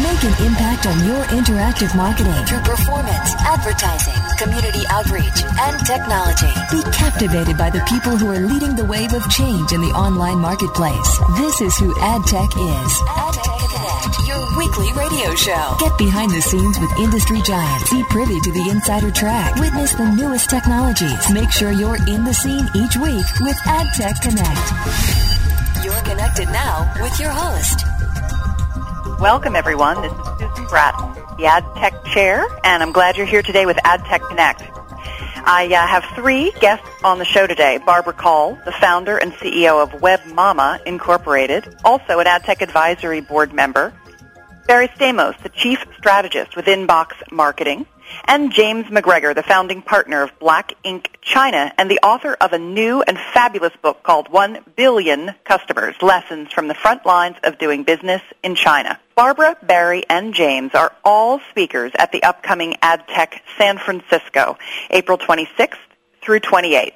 Make an impact on your interactive marketing through performance, advertising, community outreach, and technology. Be captivated by the people who are leading the wave of change in the online marketplace. This is who AdTech is. AdTech Connect, your weekly radio show. Get behind the scenes with industry giants. Be privy to the insider track. Witness the newest technologies. Make sure you're in the scene each week with AdTech Connect. You're connected now with your host. Welcome, everyone. This is Susan Bratton, the Ad Tech Chair, and I'm glad you're here today with Ad Tech Connect. I uh, have three guests on the show today. Barbara Coll, the founder and CEO of WebMama Incorporated, also an Ad Tech Advisory Board member. Barry Stamos, the Chief Strategist with Inbox Marketing and James McGregor, the founding partner of Black Ink China and the author of a new and fabulous book called 1 Billion Customers, Lessons from the Front Lines of Doing Business in China. Barbara, Barry, and James are all speakers at the upcoming AdTech San Francisco, April 26th through 28th.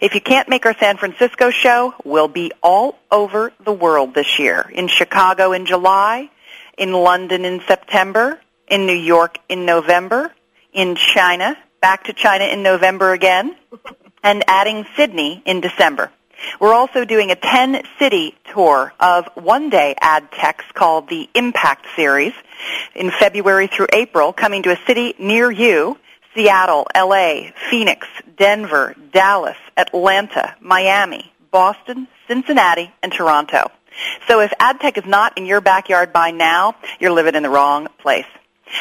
If you can't make our San Francisco show, we'll be all over the world this year. In Chicago in July, in London in September, in New York in November, in China, back to China in November again, and adding Sydney in December. We're also doing a 10-city tour of one-day ad techs called the Impact Series in February through April, coming to a city near you, Seattle, LA, Phoenix, Denver, Dallas, Atlanta, Miami, Boston, Cincinnati, and Toronto. So if ad tech is not in your backyard by now, you're living in the wrong place.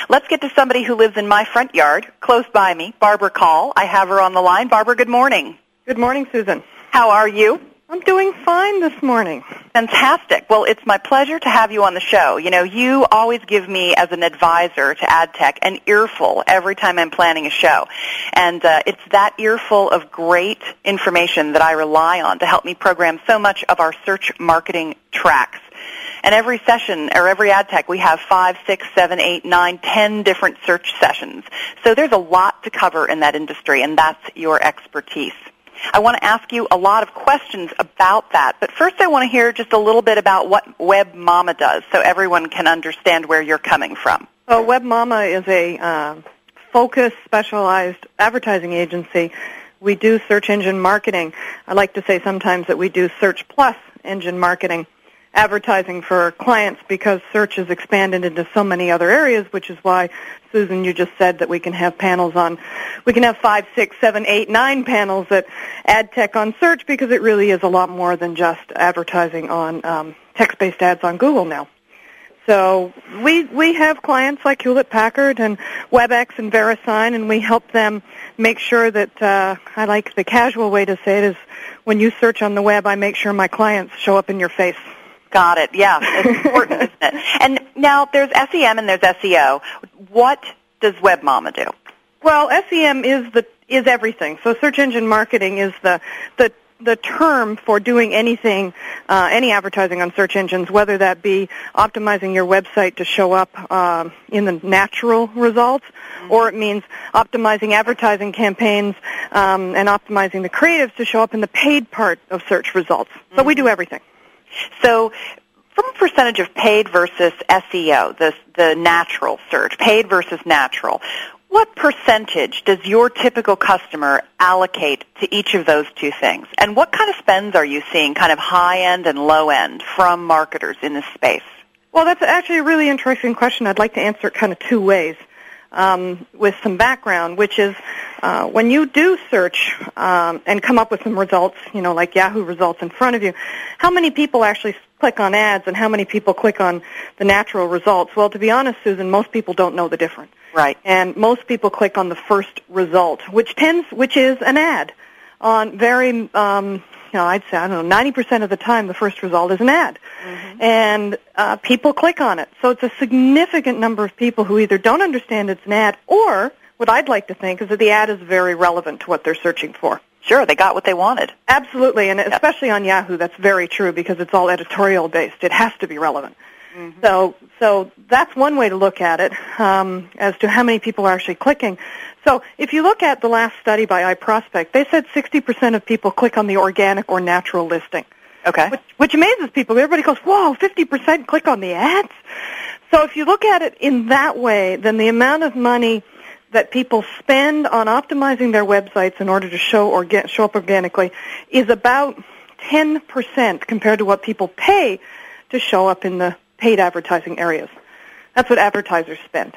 Let's get to somebody who lives in my front yard, close by me, Barbara Coll. I have her on the line. Barbara, good morning. Good morning, Susan. How are you? I'm doing fine this morning. Fantastic. Well, it's my pleasure to have you on the show. You know, you always give me, as an advisor to AdTech, an earful every time I'm planning a show. And uh, it's that earful of great information that I rely on to help me program so much of our search marketing tracks. And every session or every ad tech, we have five, six, seven, eight, nine, ten different search sessions. So there's a lot to cover in that industry, and that's your expertise. I want to ask you a lot of questions about that, but first I want to hear just a little bit about what Web Mama does so everyone can understand where you're coming from. Well, Web Mama is a uh, focused, specialized advertising agency. We do search engine marketing. I like to say sometimes that we do search plus engine marketing advertising for clients because search has expanded into so many other areas, which is why, Susan, you just said that we can have panels on, we can have five, six, seven, eight, nine panels at ad tech on search because it really is a lot more than just advertising on um, text-based ads on Google now. So we we have clients like Hewlett Packard and WebEx and VeriSign, and we help them make sure that uh, I like the casual way to say it is when you search on the web, I make sure my clients show up in your face. Got it. Yeah, it's important, isn't it? And now there's SEM and there's SEO. What does WebMama do? Well, SEM is the is everything. So search engine marketing is the the the term for doing anything, uh, any advertising on search engines, whether that be optimizing your website to show up um, in the natural results, mm-hmm. or it means optimizing advertising campaigns um, and optimizing the creatives to show up in the paid part of search results. Mm-hmm. So we do everything. So from a percentage of paid versus SEO, the, the natural search, paid versus natural, what percentage does your typical customer allocate to each of those two things? And what kind of spends are you seeing, kind of high end and low end, from marketers in this space? Well, that's actually a really interesting question. I'd like to answer it kind of two ways um, with some background, which is uh, when you do search um, and come up with some results, you know, like Yahoo results in front of you, how many people actually click on ads and how many people click on the natural results? Well, to be honest, Susan, most people don't know the difference. Right. And most people click on the first result, which tends, which is an ad on very um, you know, I'd say, I don't know, 90% of the time the first result is an ad. Mm-hmm. And uh, people click on it. So it's a significant number of people who either don't understand it's an ad or what I'd like to think is that the ad is very relevant to what they're searching for. Sure, they got what they wanted. Absolutely, and especially on Yahoo, that's very true because it's all editorial based. It has to be relevant. Mm-hmm. So, so that's one way to look at it um, as to how many people are actually clicking. So if you look at the last study by iProspect, they said 60% of people click on the organic or natural listing. Okay. Which, which amazes people. Everybody goes, whoa, 50% click on the ads? So if you look at it in that way, then the amount of money that people spend on optimizing their websites in order to show or get, show up organically is about 10% compared to what people pay to show up in the paid advertising areas. That's what advertisers spend.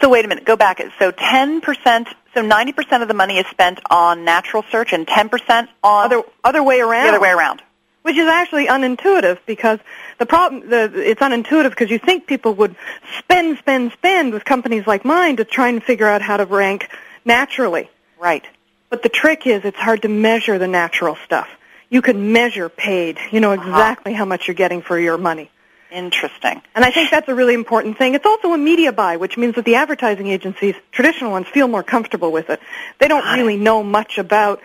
So wait a minute, go back. So 10%, so 90% of the money is spent on natural search and 10% on other other way around. the other way around. Which is actually unintuitive because the problem the, it's unintuitive because you think people would spend spend spend with companies like mine to try and figure out how to rank naturally. Right. But the trick is it's hard to measure the natural stuff. You can measure paid. You know uh-huh. exactly how much you're getting for your money. Interesting. And I think that's a really important thing. It's also a media buy, which means that the advertising agencies, traditional ones, feel more comfortable with it. They don't really know much about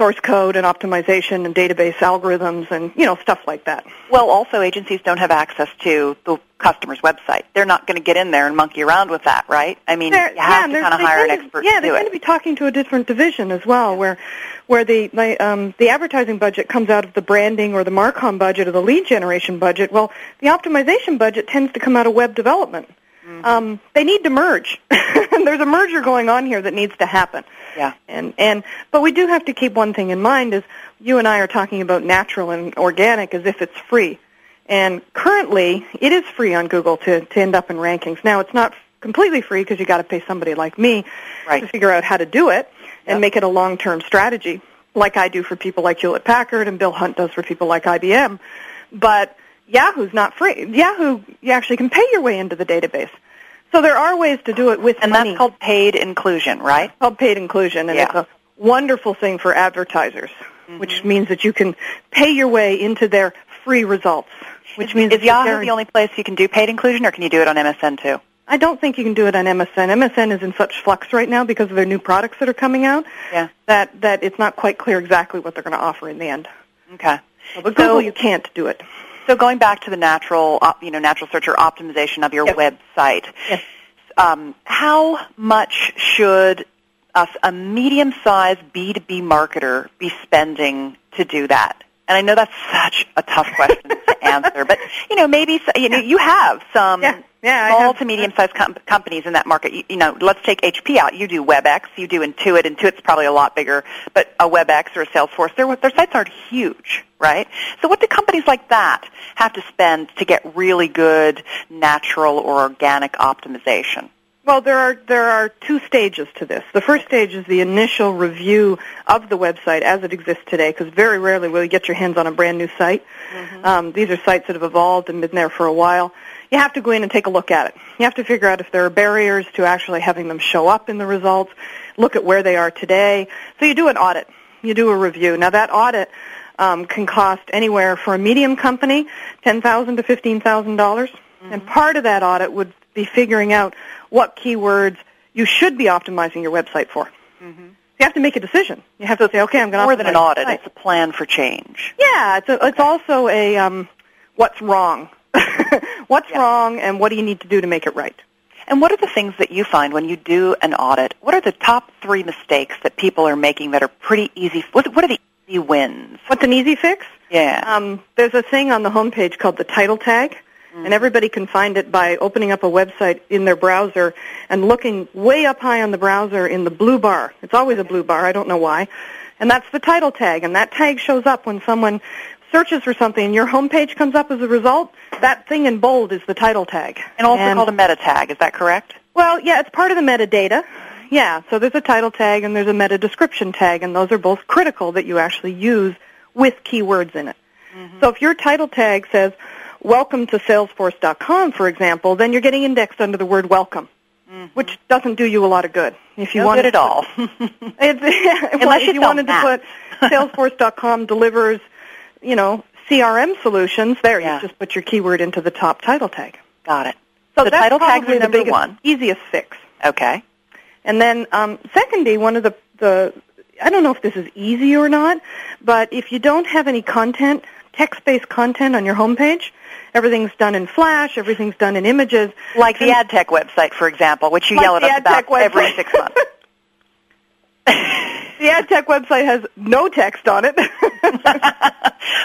source code and optimization and database algorithms and, you know, stuff like that. Well, also agencies don't have access to the customer's website. They're not going to get in there and monkey around with that, right? I mean, They're- you have and to kind of hire an expert Yeah, to they do tend it. to be talking to a different division as well, where where the the, um, the advertising budget comes out of the branding or the Marcom budget or the lead generation budget. Well, the optimization budget tends to come out of web development. Mm-hmm. Um, they need to merge. There's a merger going on here that needs to happen. Yeah. And and but we do have to keep one thing in mind is you and I are talking about natural and organic as if it's free. And currently it is free on Google to to end up in rankings. Now it's not completely free because you got to pay somebody like me Right. to figure out how to do it and Yep. make it a long-term strategy like I do for people like Hewlett Packard and Bill Hunt does for people like IBM. But Yahoo's not free. Yahoo you actually can pay your way into the database. So there are ways to do it with And money that's called paid inclusion, right? called paid inclusion, and Yeah. it's a wonderful thing for advertisers, Mm-hmm. which means that you can pay your way into their free results. Which means is that you're Yahoo the only place you can do paid inclusion, or can you do it on MSN too? I don't think you can do it on MSN. MSN is in such flux right now because of their new products that are coming out Yeah. that that it's not quite clear exactly what they're going to offer in the end. Okay. But So- Google, you can't do it. So going back to the natural, you know, natural search or optimization of your website, Yes. um, how much should a, a medium-sized B2B marketer be spending to do that? And I know that's such a tough question to answer, but you know, maybe you know you have some Yeah. Yeah, small have- to medium-sized com- companies in that market. You, you know, let's take HP out. You do WebEx, you do Intuit. Intuit's probably a lot bigger, but a WebEx or a Salesforce, their their sites aren't huge, right? So, what do companies like that have to spend to get really good natural or organic optimization? Well, there are there are two stages to this. The first stage is the initial review of the website as it exists today, because very rarely will you get your hands on a brand new site. Um, these are sites that have evolved and been there for a while. You have to go in and take a look at it. You have to figure out if there are barriers to actually having them show up in the results. Look at where they are today. So you do an audit. You do a review. Now that audit um, can cost anywhere for a medium company, ten thousand to fifteen thousand dollars. And part of that audit would be figuring out what keywords you should be optimizing your website for. You have to make a decision. You have to say, okay, I'm going to More than an audit, it's a plan for change. yeah, it's a, it's also a um, what's wrong. what's Yeah. wrong, and what do you need to do to make it right? And what are the things that you find when you do an audit? What are the top three mistakes that people are making that are pretty easy? What, what are the easy wins? What's an easy fix? Yeah. Um, there's a thing on the homepage called the title tag, and everybody can find it by opening up a website in their browser and looking way up high on the browser in the blue bar. It's always a blue bar. I don't know why. And that's the title tag, and that tag shows up when someone searches for something and your homepage comes up as a result. That thing in bold is the title tag. and also called a meta tag, is that correct? Well, yeah, it's part of the metadata. Yeah, so there's a title tag and there's a meta description tag, and those are both critical that you actually use with keywords in it. Mm-hmm. So if your title tag says welcome to salesforce.com, for example, then you're getting indexed under the word welcome, which doesn't do you a lot of good. If you No wanted good at all. It's, Unless if you you wanted to put salesforce.com delivers, you know, CRM solutions, there Yeah. you just put your keyword into the top title tag. Got it. So the title tags are the number biggest, one. easiest fix. Okay. And then, um, secondly, one of the, the, I don't know if this is easy or not, but if you don't have any content, text-based content on your homepage, everything's done in Flash, everything's done in images. Like the then- AdTech website, for example, which you Like yell at us about AdTech every six months. The AdTech website has no text on it.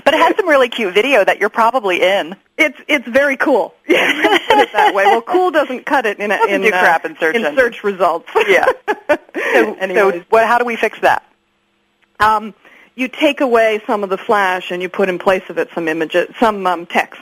But it has some really cute video that you're probably in. It's it's very cool. Yeah, put it that way. Well, cool doesn't cut it in a, in do uh, crap in search engines. search results. Yeah. So, Anyways. so what, how do we fix that? um, you take away some of the flash and you put in place of it some images, some um, text.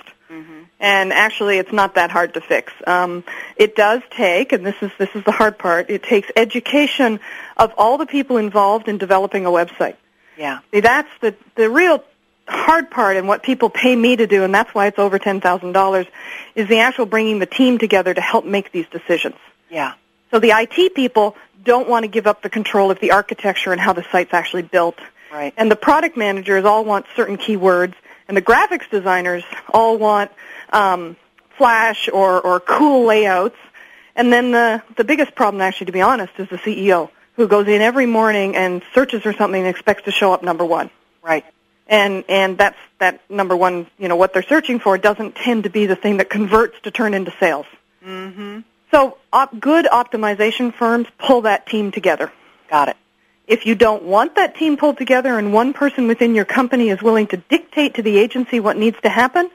And actually, it's not that hard to fix. Um, it does take, and this is this is the hard part. It takes education of all the people involved in developing a website. Yeah. See, that's the the real hard part, and what people pay me to do, and that's why it's over ten thousand dollars, is the actual bringing the team together to help make these decisions. Yeah. So the IT people don't want to give up the control of the architecture and how the site's actually built. Right. And the product managers all want certain keywords, and the graphics designers all want um, flash or, or cool layouts. And then the, the biggest problem, actually, to be honest, is the CEO who goes in every morning and searches for something and expects to show up number one. Right. And and that's that number one. You know what they're searching for doesn't tend to be the thing that converts to turn into sales. Mm-hmm. So op- good optimization firms pull that team together. Got it. If you don't want that team pulled together and one person within your company is willing to dictate to the agency what needs to happen,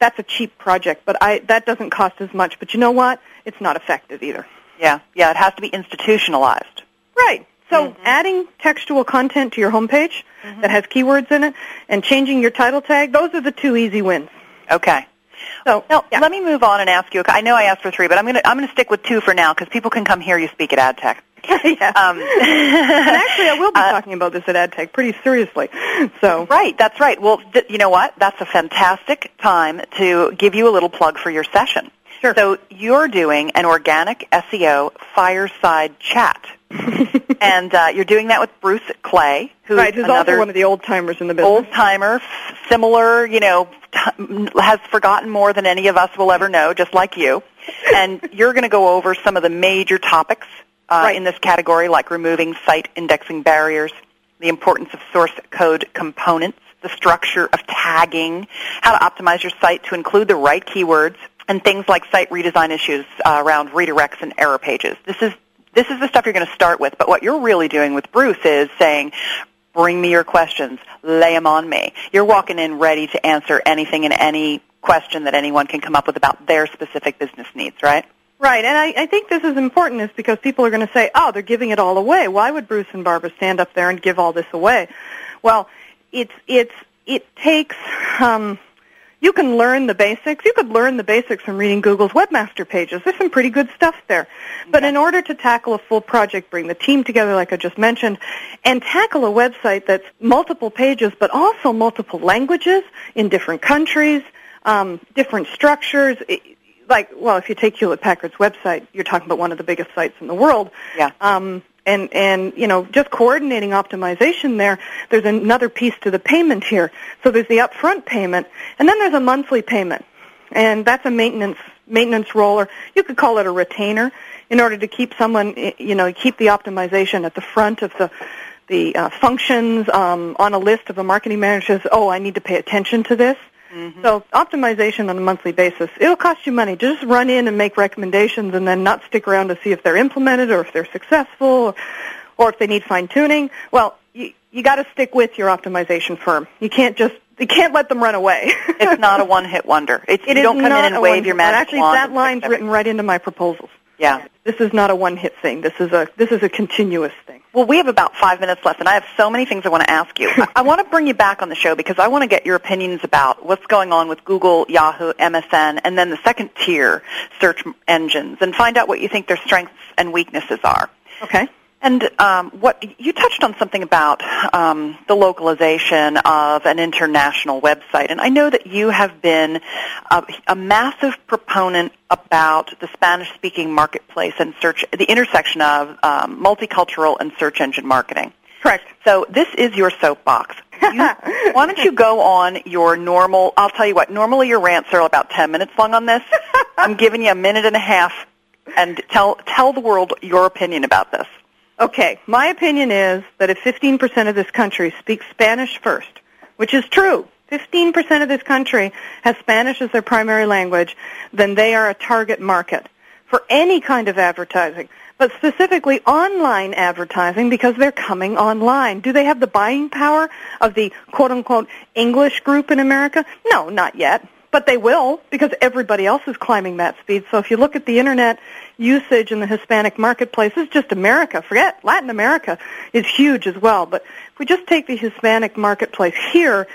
that's a cheap project. But I, that doesn't cost as much. But you know what? It's not effective either. Yeah. Yeah. It has to be institutionalized. Right. So mm-hmm. adding textual content to your homepage mm-hmm. that has keywords in it and changing your title tag, those are the two easy wins. Okay. So Now, yeah. let me move on and ask you. I know I asked for three, but I'm going to I'm going to stick with two for now because people can come hear you speak at AdTech. yeah. Um, and actually, I will be uh, talking about this at AdTech pretty seriously. So Right, that's right. Well, th- you know what? That's a fantastic time to give you a little plug for your session. Sure. So you're doing an organic SEO fireside chat, and uh, you're doing that with Bruce Clay, who's right, who's another also one of the old timers in the business. old timer, similar, you know, t- has forgotten more than any of us will ever know, just like you. And you're going to go over some of the major topics uh, Right. in this category, like removing site indexing barriers, the importance of source code components, the structure of tagging, how to optimize your site to include the right keywords, and things like site redesign issues uh, around redirects and error pages. This is this is the stuff you're going to start with, but what you're really doing with Bruce is saying, bring me your questions, lay them on me. You're walking in ready to answer anything and any question that anyone can come up with about their specific business needs, right? Right, and I, I think this is important is because people are going to say, oh, they're giving it all away. Why would Bruce and Barbara stand up there and give all this away? Well, it's, it's, it takes, um, you can learn the basics. You could learn the basics from reading Google's webmaster pages. There's some pretty good stuff there. But in order to tackle a full project, bring the team together like I just mentioned, and tackle a website that's multiple pages but also multiple languages in different countries, um, different structures, it, like, well, if you take Hewlett Packard's website, you're talking about one of the biggest sites in the world. Yeah. Um, and and you know, just coordinating optimization there. There's another piece to the payment here. So there's the upfront payment, and then there's a monthly payment, and that's a maintenance maintenance role, or you could call it a retainer, in order to keep someone, you know, keep the optimization at the front of the the uh, functions um, on a list of a marketing manager says, oh, I need to pay attention to this. Mm-hmm. So optimization on a monthly basis, it'll cost you money. To just run in and make recommendations and then not stick around to see if they're implemented or if they're successful or, or if they need fine tuning. Well, you, you got to stick with your optimization firm. You can't just, you can't let them run away. It's not a one-hit wonder. It's, It you don't come not in a and wave your magic Actually, wand that line's written right into my proposals. Yeah. This is not a one-hit thing. This is a, this is a continuous thing. Well, we have about five minutes left, and I have so many things I want to ask you. I, I want to bring you back on the show because I want to get your opinions about what's going on with Google, Yahoo, MSN, and then the second tier search engines, and find out what you think their strengths and weaknesses are. Okay. And um, what you touched on something about um, the localization of an international website, and I know that you have been a, a massive proponent about the Spanish-speaking marketplace and search, the intersection of um, multicultural and search engine marketing. Correct. So this is your soapbox. You, why don't you go on your normal? I'll tell you what. Normally your rants are about ten minutes long on this. I'm giving you a minute and a half, and tell tell the world your opinion about this. Okay, my opinion is that if 15% of this country speaks Spanish first, which is true, 15% of this country has Spanish as their primary language, then they are a target market for any kind of advertising. but specifically online advertising because they're coming online. Do they have the buying power of the quote unquote English group in America? No, not yet. But they will because everybody else is climbing that speed. So if you look at the internet usage in the Hispanic marketplace, is just America. Forget Latin America is huge as well. But if we just take the Hispanic marketplace here,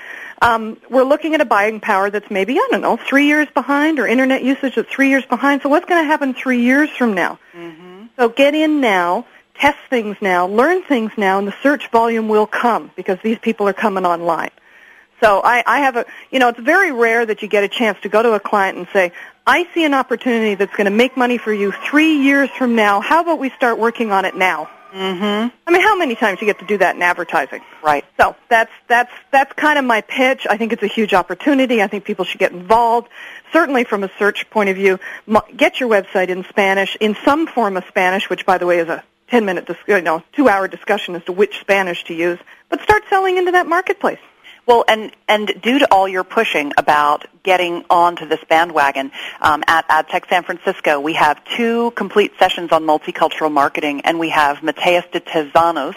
um, we're looking at a buying power that's maybe, I don't know, three years behind or internet usage that's three years behind. So what's going to happen three years from now? Mm-hmm. So get in now, test things now, learn things now, and the search volume will come because these people are coming online. So I, I have a, you know, it's very rare that you get a chance to go to a client and say, I see an opportunity that's going to make money for you three years from now. How about we start working on it now? Mm-hmm. I mean, how many times do you get to do that in advertising? Right. So that's that's that's kind of my pitch. I think it's a huge opportunity. I think people should get involved. Certainly, from a search point of view, get your website in Spanish, in some form of Spanish, which, by the way, is a ten-minute, dis- you know, two-hour discussion as to which Spanish to use. But start selling into that marketplace. Well, and and due to all your pushing about getting onto this bandwagon um, at AdTech San Francisco, we have two complete sessions on multicultural marketing, and we have Mateus de Tezanos,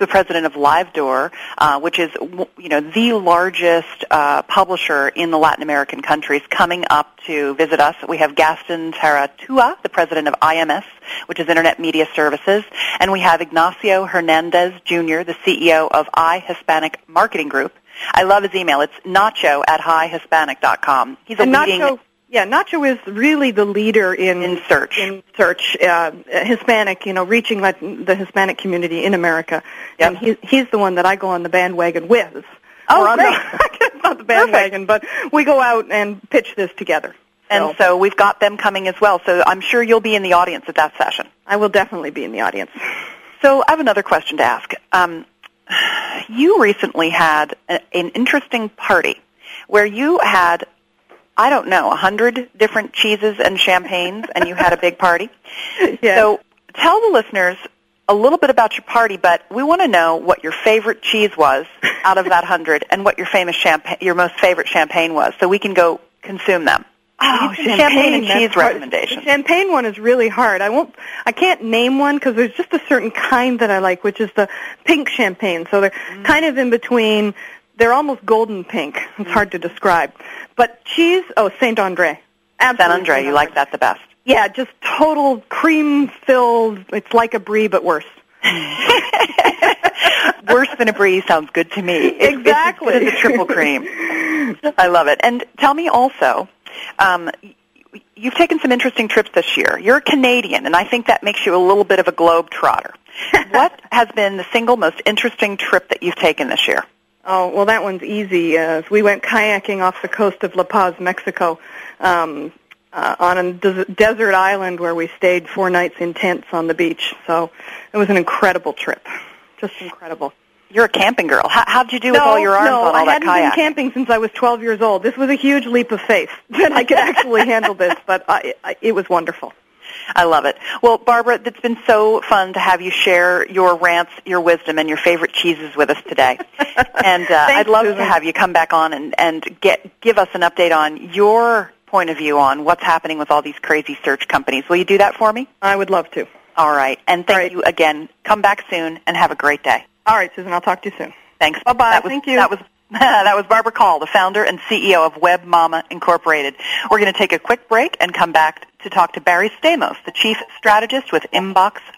the president of LiveDoor, uh, which is you know the largest uh, publisher in the Latin American countries, coming up to visit us. We have Gaston Taratuta, the president of IMS, which is Internet Media Services, and we have Ignacio Hernandez Jr., the CEO of iHispanic Marketing Group. I love his email. It's nacho at ihispanic.com. He's a and leading... Nacho, yeah, Nacho is really the leader in, in search. In search, uh, Hispanic, you know, reaching the Hispanic community in America. Yep. And he's, he's the one that I go on the bandwagon with. Oh, or great. The, not the bandwagon, but we go out and pitch this together. And so we've got them coming as well. So I'm sure you'll be in the audience at that session. I will definitely be in the audience. So I have another question to ask. Um, you recently had a, an interesting party where you had, I don't know, a hundred different cheeses and champagnes, and you had a big party. So tell the listeners a little bit about your party, but we want to know what your favorite cheese was out of that hundred, and what your famous champagne, your most favorite champagne was, so we can go consume them. Oh, champagne, champagne and cheese recommendations. The champagne one is really hard. I won't. I can't name one because there's just a certain kind that I like, which is the pink champagne. So they're Mm. kind of in between. They're almost golden pink. It's hard to describe. But cheese. Oh, Saint Andre. Absolutely. Andre, you like that the best. Yeah, just total cream filled. It's like a brie, but worse. Worse than a brie sounds good to me. It's- Exactly. It's, as a triple cream. I love it. And tell me also, um, you've taken some interesting trips this year. You're a Canadian, and I think that makes you a little bit of a globe trotter. what has been the single most interesting trip that you've taken this year? Oh, well, that one's easy. Uh, we went kayaking off the coast of La Paz, Mexico, um, uh, on a des- desert island where we stayed four nights in tents on the beach. So it was an incredible trip, just incredible. You're a camping girl. How, how'd you do with all your arms no, on all I that hadn't been camping since I was 12 years old. This was a huge leap of faith that I could actually handle this, but I, I, it was wonderful. I love it. Well, Barbara, it's been so fun to have you share your rants, your wisdom, and your favorite cheeses with us today. and uh, I'd love Susan. to have you come back on and, and get give us an update on your point of view on what's happening with all these crazy search companies. Will you do that for me? I would love to. All right. And thank right. you again. Come back soon and have a great day. All right, Susan, I'll talk to you soon. Thanks. Bye-bye. Was, Thank you. That was that was Barbara Coll, the founder and CEO of Web Mama Incorporated. We're going to take a quick break and come back to talk to Barry Stamos, the chief strategist with Inbox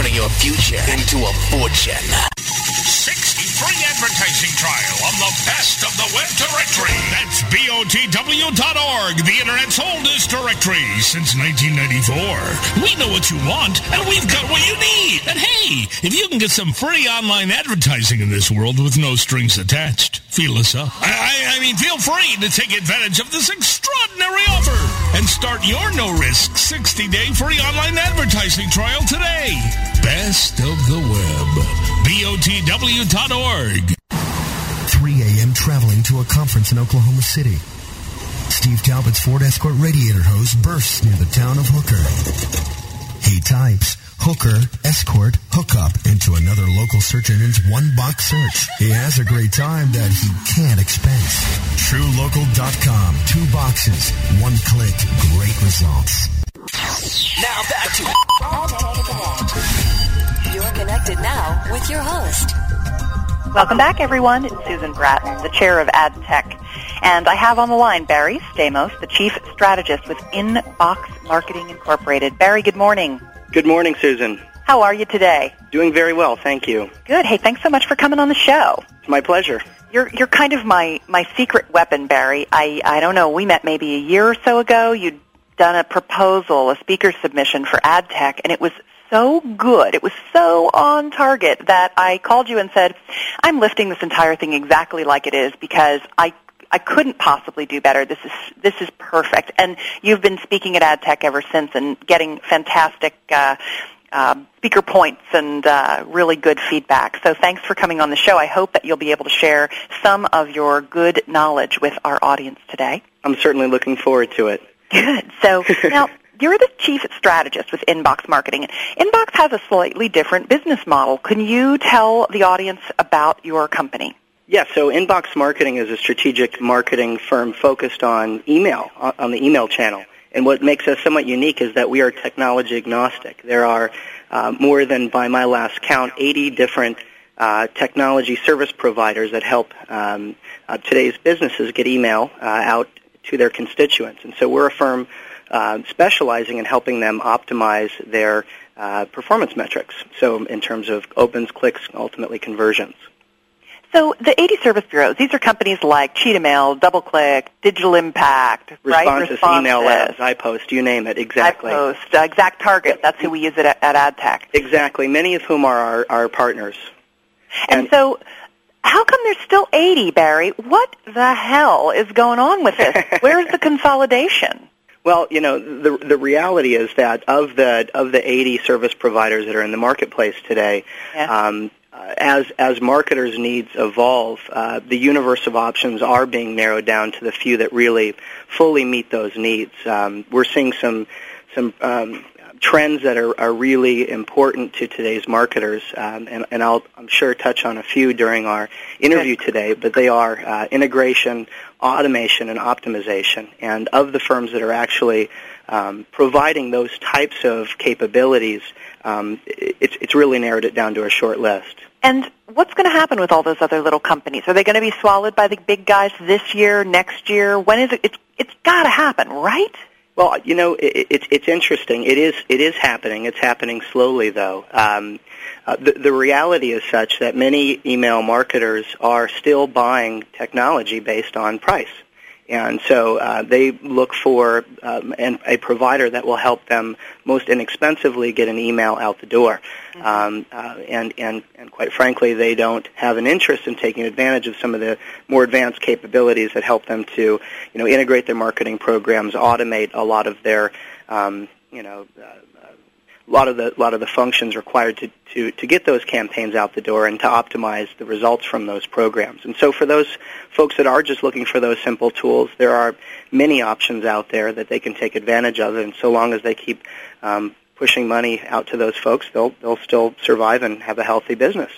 turning your future into a fortune. 60 free advertising trial on the best of the web directory. That's BOTW.org, the Internet's oldest directory since 1994. We know what you want, and we've got what you need. And hey, if you can get some free online advertising in this world with no strings attached, feel us up. I, I mean, feel free to take advantage of this extraordinary offer and start your no-risk 60-day free online advertising trial today. Best of the web. BOTW.org. 3 a.m. traveling to a conference in Oklahoma City. Steve Talbot's Ford Escort radiator hose bursts near the town of Hooker. He types Hooker, Escort, Hookup into another local search engine's one-box search. He has a great time that he can't expense. TrueLocal.com. Two boxes, one click, great results. Now back to You're connected now with your host. Welcome back, everyone. It's Susan Bratton, the chair of AdTech. And I have on the line Barry Stamos, the chief strategist with Inbox Marketing Incorporated. Barry, good morning. Good morning, Susan. How are you today? Doing very well, thank you. Good. Hey, thanks so much for coming on the show. It's my pleasure. You're you're kind of my my secret weapon, Barry. I I don't know. We met maybe a year or so ago. You'd done a proposal, a speaker submission for AdTech, and it was so good. It was so on target that I called you and said, "I'm lifting this entire thing exactly like it is because I I couldn't possibly do better. This is this is perfect." And you've been speaking at AdTech ever since and getting fantastic. Uh, uh, speaker points and uh, really good feedback. So thanks for coming on the show. I hope that you'll be able to share some of your good knowledge with our audience today. I'm certainly looking forward to it. Good. So now you're the chief strategist with Inbox Marketing. Inbox has a slightly different business model. Can you tell the audience about your company? Yeah, so Inbox Marketing is a strategic marketing firm focused on email, on the email channel. And what makes us somewhat unique is that we are technology agnostic. There are uh, more than, by my last count, 80 different uh, technology service providers that help um, uh, today's businesses get email uh, out to their constituents. And so we're a firm uh, specializing in helping them optimize their uh, performance metrics. So in terms of opens, clicks, ultimately conversions. So the 80 service bureaus, these are companies like Cheetah Mail, DoubleClick, Digital Impact, Responsys, right? Responsys, email labs, iPost, you name it, exactly. iPost, uh, Exact Target, that's who we use it at, at AdTech. Exactly, many of whom are our, our partners. And, and so how come there's still 80, Barry? What the hell is going on with this? Where's the consolidation? Well, you know, the the reality is that of the of the 80 service providers that are in the marketplace today, yeah. um, uh, as as marketers' needs evolve, uh, the universe of options are being narrowed down to the few that really fully meet those needs. Um, we're seeing some some um, trends that are, are really important to today's marketers, um, and, and I'll I'm sure touch on a few during our interview today. But they are uh, integration, automation, and optimization. And of the firms that are actually um, providing those types of capabilities, um, it's it's really narrowed it down to a short list. And what's going to happen with all those other little companies? Are they going to be swallowed by the big guys this year, next year? When is it? It's it's got to happen, right? Well, you know, it, it's it's interesting. It is it is happening. It's happening slowly, though. Um, uh, the, the reality is such that many email marketers are still buying technology based on price. And so uh, they look for um, an, a provider that will help them most inexpensively get an email out the door. Mm-hmm. Um, uh, and, and, and quite frankly, they don't have an interest in taking advantage of some of the more advanced capabilities that help them to, you know, integrate their marketing programs, automate a lot of their, um, you know, uh, a lot of the lot of the functions required to, to, to get those campaigns out the door and to optimize the results from those programs. And so for those folks that are just looking for those simple tools, there are many options out there that they can take advantage of. And so long as they keep um, pushing money out to those folks, they'll they'll still survive and have a healthy business.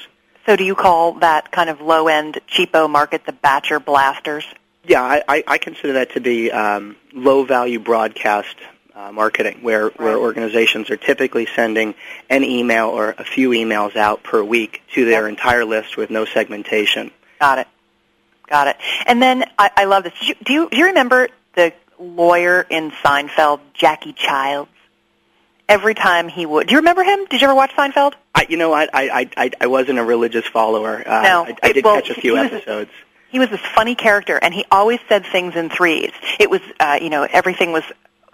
So do you call that kind of low end cheapo market the batcher blasters? Yeah, I, I, I consider that to be um, low value broadcast uh, marketing, where, right. where organizations are typically sending an email or a few emails out per week to their yep. entire list with no segmentation. Got it. Got it. And then I, I love this. Do you, do you, do you remember the lawyer in Seinfeld, Jackie Chiles? Every time he would. Do you remember him? Did you ever watch Seinfeld? I, you know, I, I, I, I wasn't a religious follower. Uh, no, I, I did well, catch a few episodes. he was this funny character, and he always said things in threes. It was, uh, you know, everything was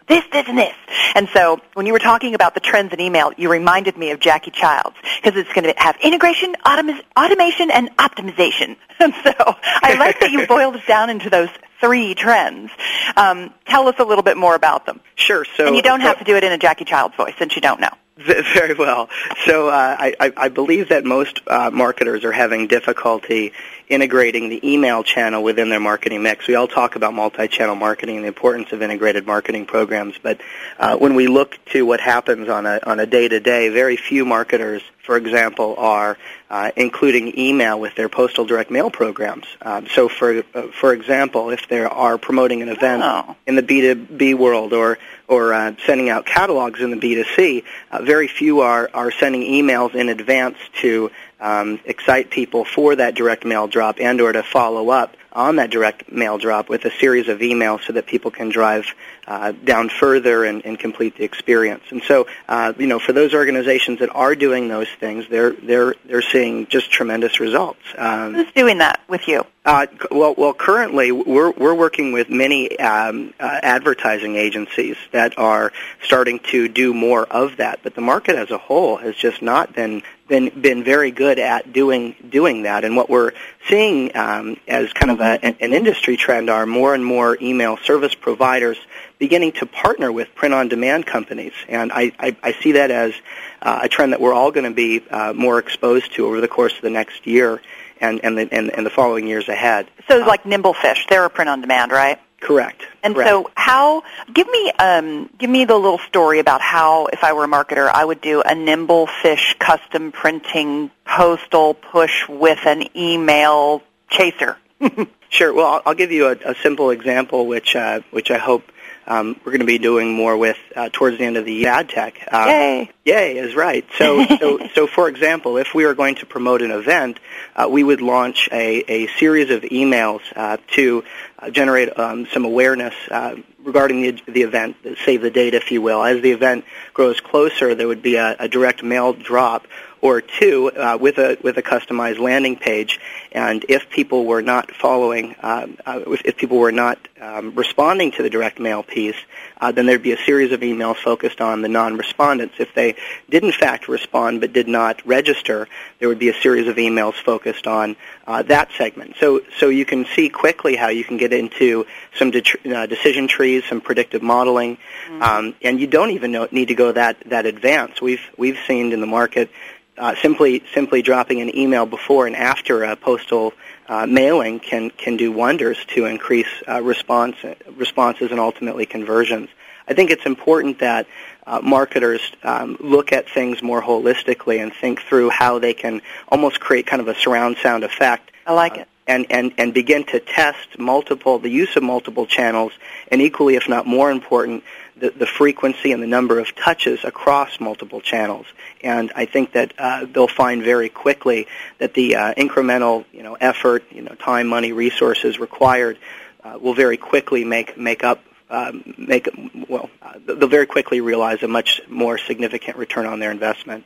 this, this, and this. And so when you were talking about the trends in email, you reminded me of Jackie Chiles because it's going to have integration, autom- automation, and optimization. And so I like that you boiled it down into those three trends. Um, tell us a little bit more about them. Sure. So and you don't have to do it in a Jackie Chiles voice since you don't know. Very well. So uh, I, I believe that most uh, marketers are having difficulty integrating the email channel within their marketing mix. We all talk about multi-channel marketing and the importance of integrated marketing programs, but uh, when we look to what happens on a on a day-to-day, very few marketers, for example, are uh, including email with their postal direct mail programs. Um, so, for uh, for example, if they are promoting an event oh. in the B2B world or or uh, sending out catalogs in the B2C, uh, very few are are sending emails in advance to um, excite people for that direct mail drop and or to follow up on that direct mail drop with a series of emails so that people can drive uh, down further and, and, complete the experience. And so, uh, you know, for those organizations that are doing those things, they're they're they're seeing just tremendous results. Um, Who's doing that with you? Uh, well, well, currently we're we're working with many um, uh, advertising agencies that are starting to do more of that, but the market as a whole has just not been been been very good at doing doing that. And what we're seeing um, as kind of a, an, industry trend are more and more email service providers beginning to partner with print-on-demand companies, and I, I, I see that as uh, a trend that we're all going to be uh, more exposed to over the course of the next year and and the, and, and the following years ahead. So, like Nimblefish, they're a print-on-demand, right? Correct. And Correct. so, how? Give me um, give me the little story about how, if I were a marketer, I would do a Nimblefish custom printing postal push with an email chaser. sure. Well, I'll, I'll give you a, a simple example, which uh, which I hope um, we're going to be doing more with uh, towards the end of the year. Ad tech. Um, yay! Yay is right. So, so, so for example, if we are going to promote an event, uh, we would launch a, a series of emails uh, to uh, generate um, some awareness uh, regarding the, the event, save the date, if you will. As the event grows closer, there would be a, a direct mail drop or two uh, with a with a customized landing page. And if people were not following, um, uh, if, if, people were not um, responding to the direct mail piece, uh, then there'd be a series of emails focused on the non-respondents. If they did in fact respond but did not register, there would be a series of emails focused on uh, that segment. So so you can see quickly how you can get into some de- uh, decision trees, some predictive modeling, mm-hmm. um, and you don't even know, need to go that that advanced. We've we've seen in the market uh, simply simply dropping an email before and after a postal uh, mailing can can do wonders to increase uh, response responses and ultimately conversions. I think it's important that uh, marketers um, look at things more holistically and think through how they can almost create kind of a surround sound effect. I like it. And, and, and begin to test multiple, the use of multiple channels, and equally, if not more important, the, the frequency and the number of touches across multiple channels. And I think that uh, they'll find very quickly that the uh, incremental, you know, effort, you know, time, money, resources required uh, will very quickly make make up um, make well uh, they'll very quickly realize a much more significant return on their investment.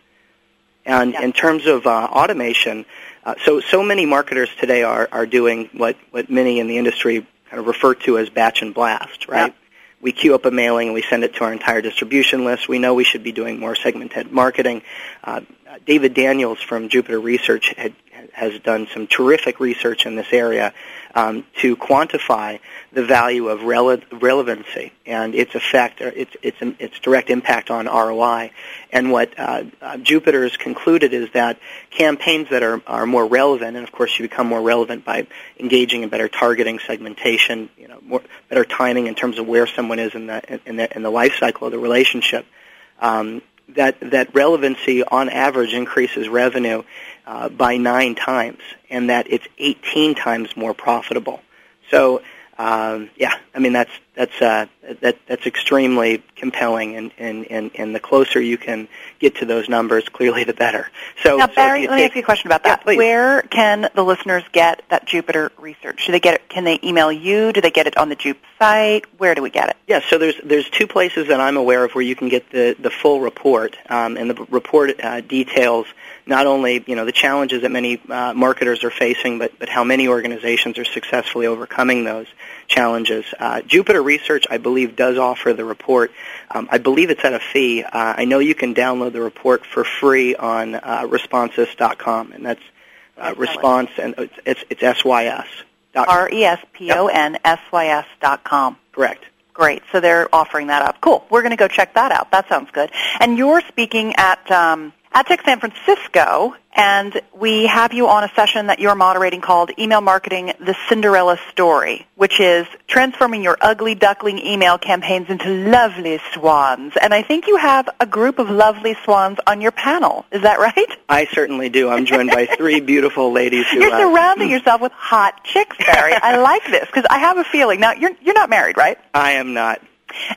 And yeah. in terms of uh, automation, uh, so so many marketers today are are doing what what many in the industry kind of refer to as batch and blast, right? We queue up a mailing and we send it to our entire distribution list. We know we should be doing more segmented marketing. Uh, David Daniels from Jupiter Research had, has done some terrific research in this area um, to quantify the value of rele- relevancy and its effect, its, its, its direct impact on ROI. And what uh, uh, Jupiter has concluded is that campaigns that are, are more relevant, and of course you become more relevant by engaging in better targeting, segmentation, you know, more, better timing in terms of where someone is in the, in the, in the life cycle of the relationship. Um, that that relevancy on average increases revenue uh, by nine times, and that it's 18 times more profitable. So, um, yeah, I mean that's that's uh, that that's extremely compelling, and, and, and, and the closer you can get to those numbers, clearly the better. So, now, Barry, if let me ask you a question about that. Yeah. Where can the listeners get that Jupiter research? Do they get it? Can they email you? Do they get it on the Jupe site? Where do we get it? Yeah, so there's there's two places that I'm aware of where you can get the the full report, um, and the report uh, details not only you know the challenges that many uh, marketers are facing, but but how many organizations are successfully overcoming those challenges. Uh, Jupiter Research, I believe, does offer the report. Um, I believe it's at a fee. Uh, I know you can download the report for free on uh, responsys.com, and that's uh, response and it's it's, it's sys. dot- R e s p o n s y s dot com. Correct. Great. So they're offering that up. Cool. We're going to go check that out. That sounds good. And you're speaking at um, AdTech San Francisco, and we have you on a session that you're moderating called Email Marketing: The Cinderella Story, which is transforming your ugly duckling email campaigns into lovely swans. And I think you have a group of lovely swans on your panel. Is that right? I certainly do. I'm joined by three beautiful ladies who. You're uh, surrounding yourself with hot chicks, Barry. I like this because I have a feeling. Now, you're you're not married, right? I am not.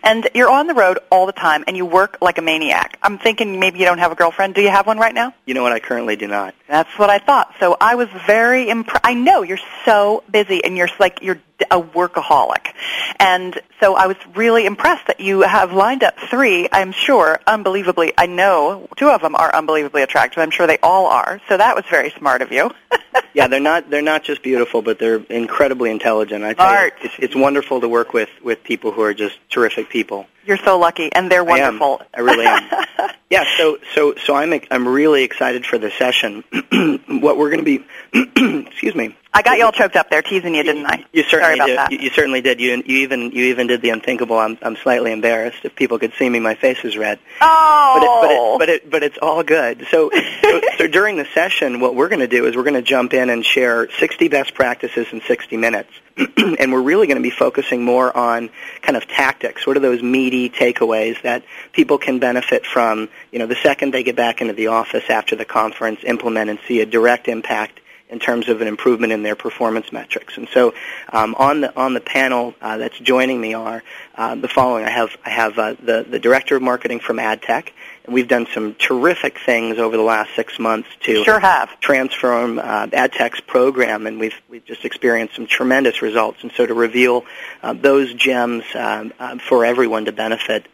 And you're on the road all the time, and you work like a maniac. I'm thinking maybe you don't have a girlfriend. Do you have one right now? You know what? I currently do not. That's what I thought. So I was very impressed. I know you're so busy, and you're like you're a workaholic, and so I was really impressed that you have lined up three. I'm sure, unbelievably. I know two of them are unbelievably attractive. I'm sure they all are. So that was very smart of you. Yeah, they're not. They're not just beautiful, but they're incredibly intelligent. I tell you, it's, it's wonderful to work with with people who are just terrific people. You're so lucky, and they're I am. wonderful. I really am. Yeah, so so so I'm I'm really excited for the session. what we're going to be, excuse me. I got you all choked up there, teasing you, didn't I? You certainly Sorry about did. that. You, you certainly did. You you even you even did the unthinkable. I'm I'm slightly embarrassed. If people could see me, my face is red. Oh, But it, but it, oh. but it, but it's all good. So, so, so during the session, what we're going to do is we're going to jump in and share 60 best practices in 60 minutes, and we're really going to be focusing more on kind of tactics. What are those meaty takeaways that people can benefit from? You know, the second they get back into the office after the conference, implement and see a direct impact in terms of an improvement in their performance metrics. And so, um, on the on the panel uh, that's joining me are uh, the following. I have I have uh, the the director of marketing from AdTech, and we've done some terrific things over the last six months to sure have. transform uh, AdTech's program, and we've we've just experienced some tremendous results. And so, to reveal uh, those gems um, uh, for everyone to benefit,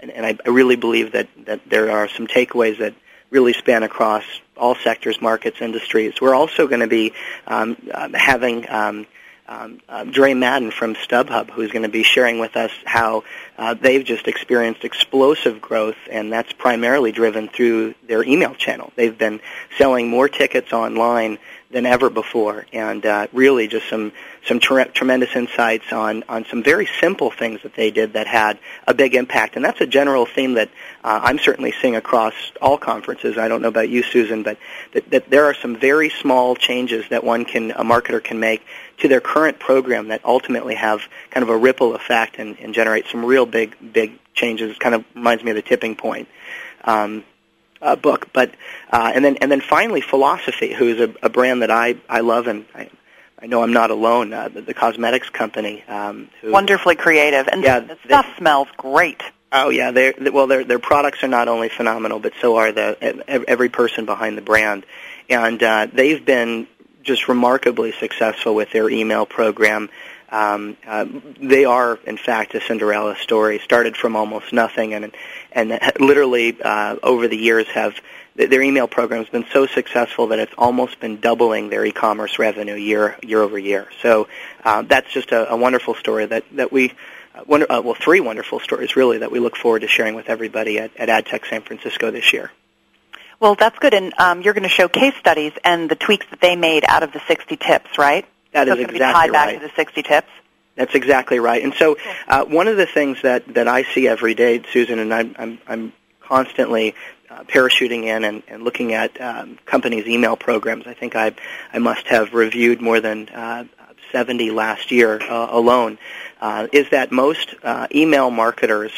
and, and I, I really believe that that there are some takeaways that really span across all sectors, markets, industries. We're also going to be um, uh, having um, um, uh, Dre Madden from StubHub, who's going to be sharing with us how uh, they've just experienced explosive growth, and that's primarily driven through their email channel. They've been selling more tickets online than ever before, and uh, really just some some tre- tremendous insights on on some very simple things that they did that had a big impact. And that's a general theme that uh, I'm certainly seeing across all conferences. I don't know about you, Susan, but that, that there are some very small changes that one can a marketer can make to their current program that ultimately have kind of a ripple effect and, and generate some real big big changes. It Kind of reminds me of the tipping point. Um, uh, book, but uh, and then and then finally philosophy, who is a, a brand that I I love and I, I know I'm not alone. Uh, the, the cosmetics company, um, who, Wonderfully creative, and Yeah, the stuff smells great. Oh yeah, they well their their products are not only phenomenal, but so are the every person behind the brand, and uh, they've been just remarkably successful with their email program. Um, uh, they are, in fact, a Cinderella story. Started from almost nothing, and and literally uh, over the years have their email program has been so successful that it's almost been doubling their e-commerce revenue year year over year. So uh, that's just a, a wonderful story that that we. Uh, wonder, uh, well, three wonderful stories really that we look forward to sharing with everybody at, at AdTech San Francisco this year. Well, that's good, and um, you're going to show case studies and the tweaks that they made out of the 60 tips, right? That so is it's going to be exactly tied back right. to the 60 tips. That's exactly right. And so, uh, one of the things that, that I see every day, Susan, and I'm I'm, I'm constantly uh, parachuting in and, and looking at um, companies' email programs. I think I I must have reviewed more than uh, 70 last year uh, alone. Uh, is that most uh, email marketers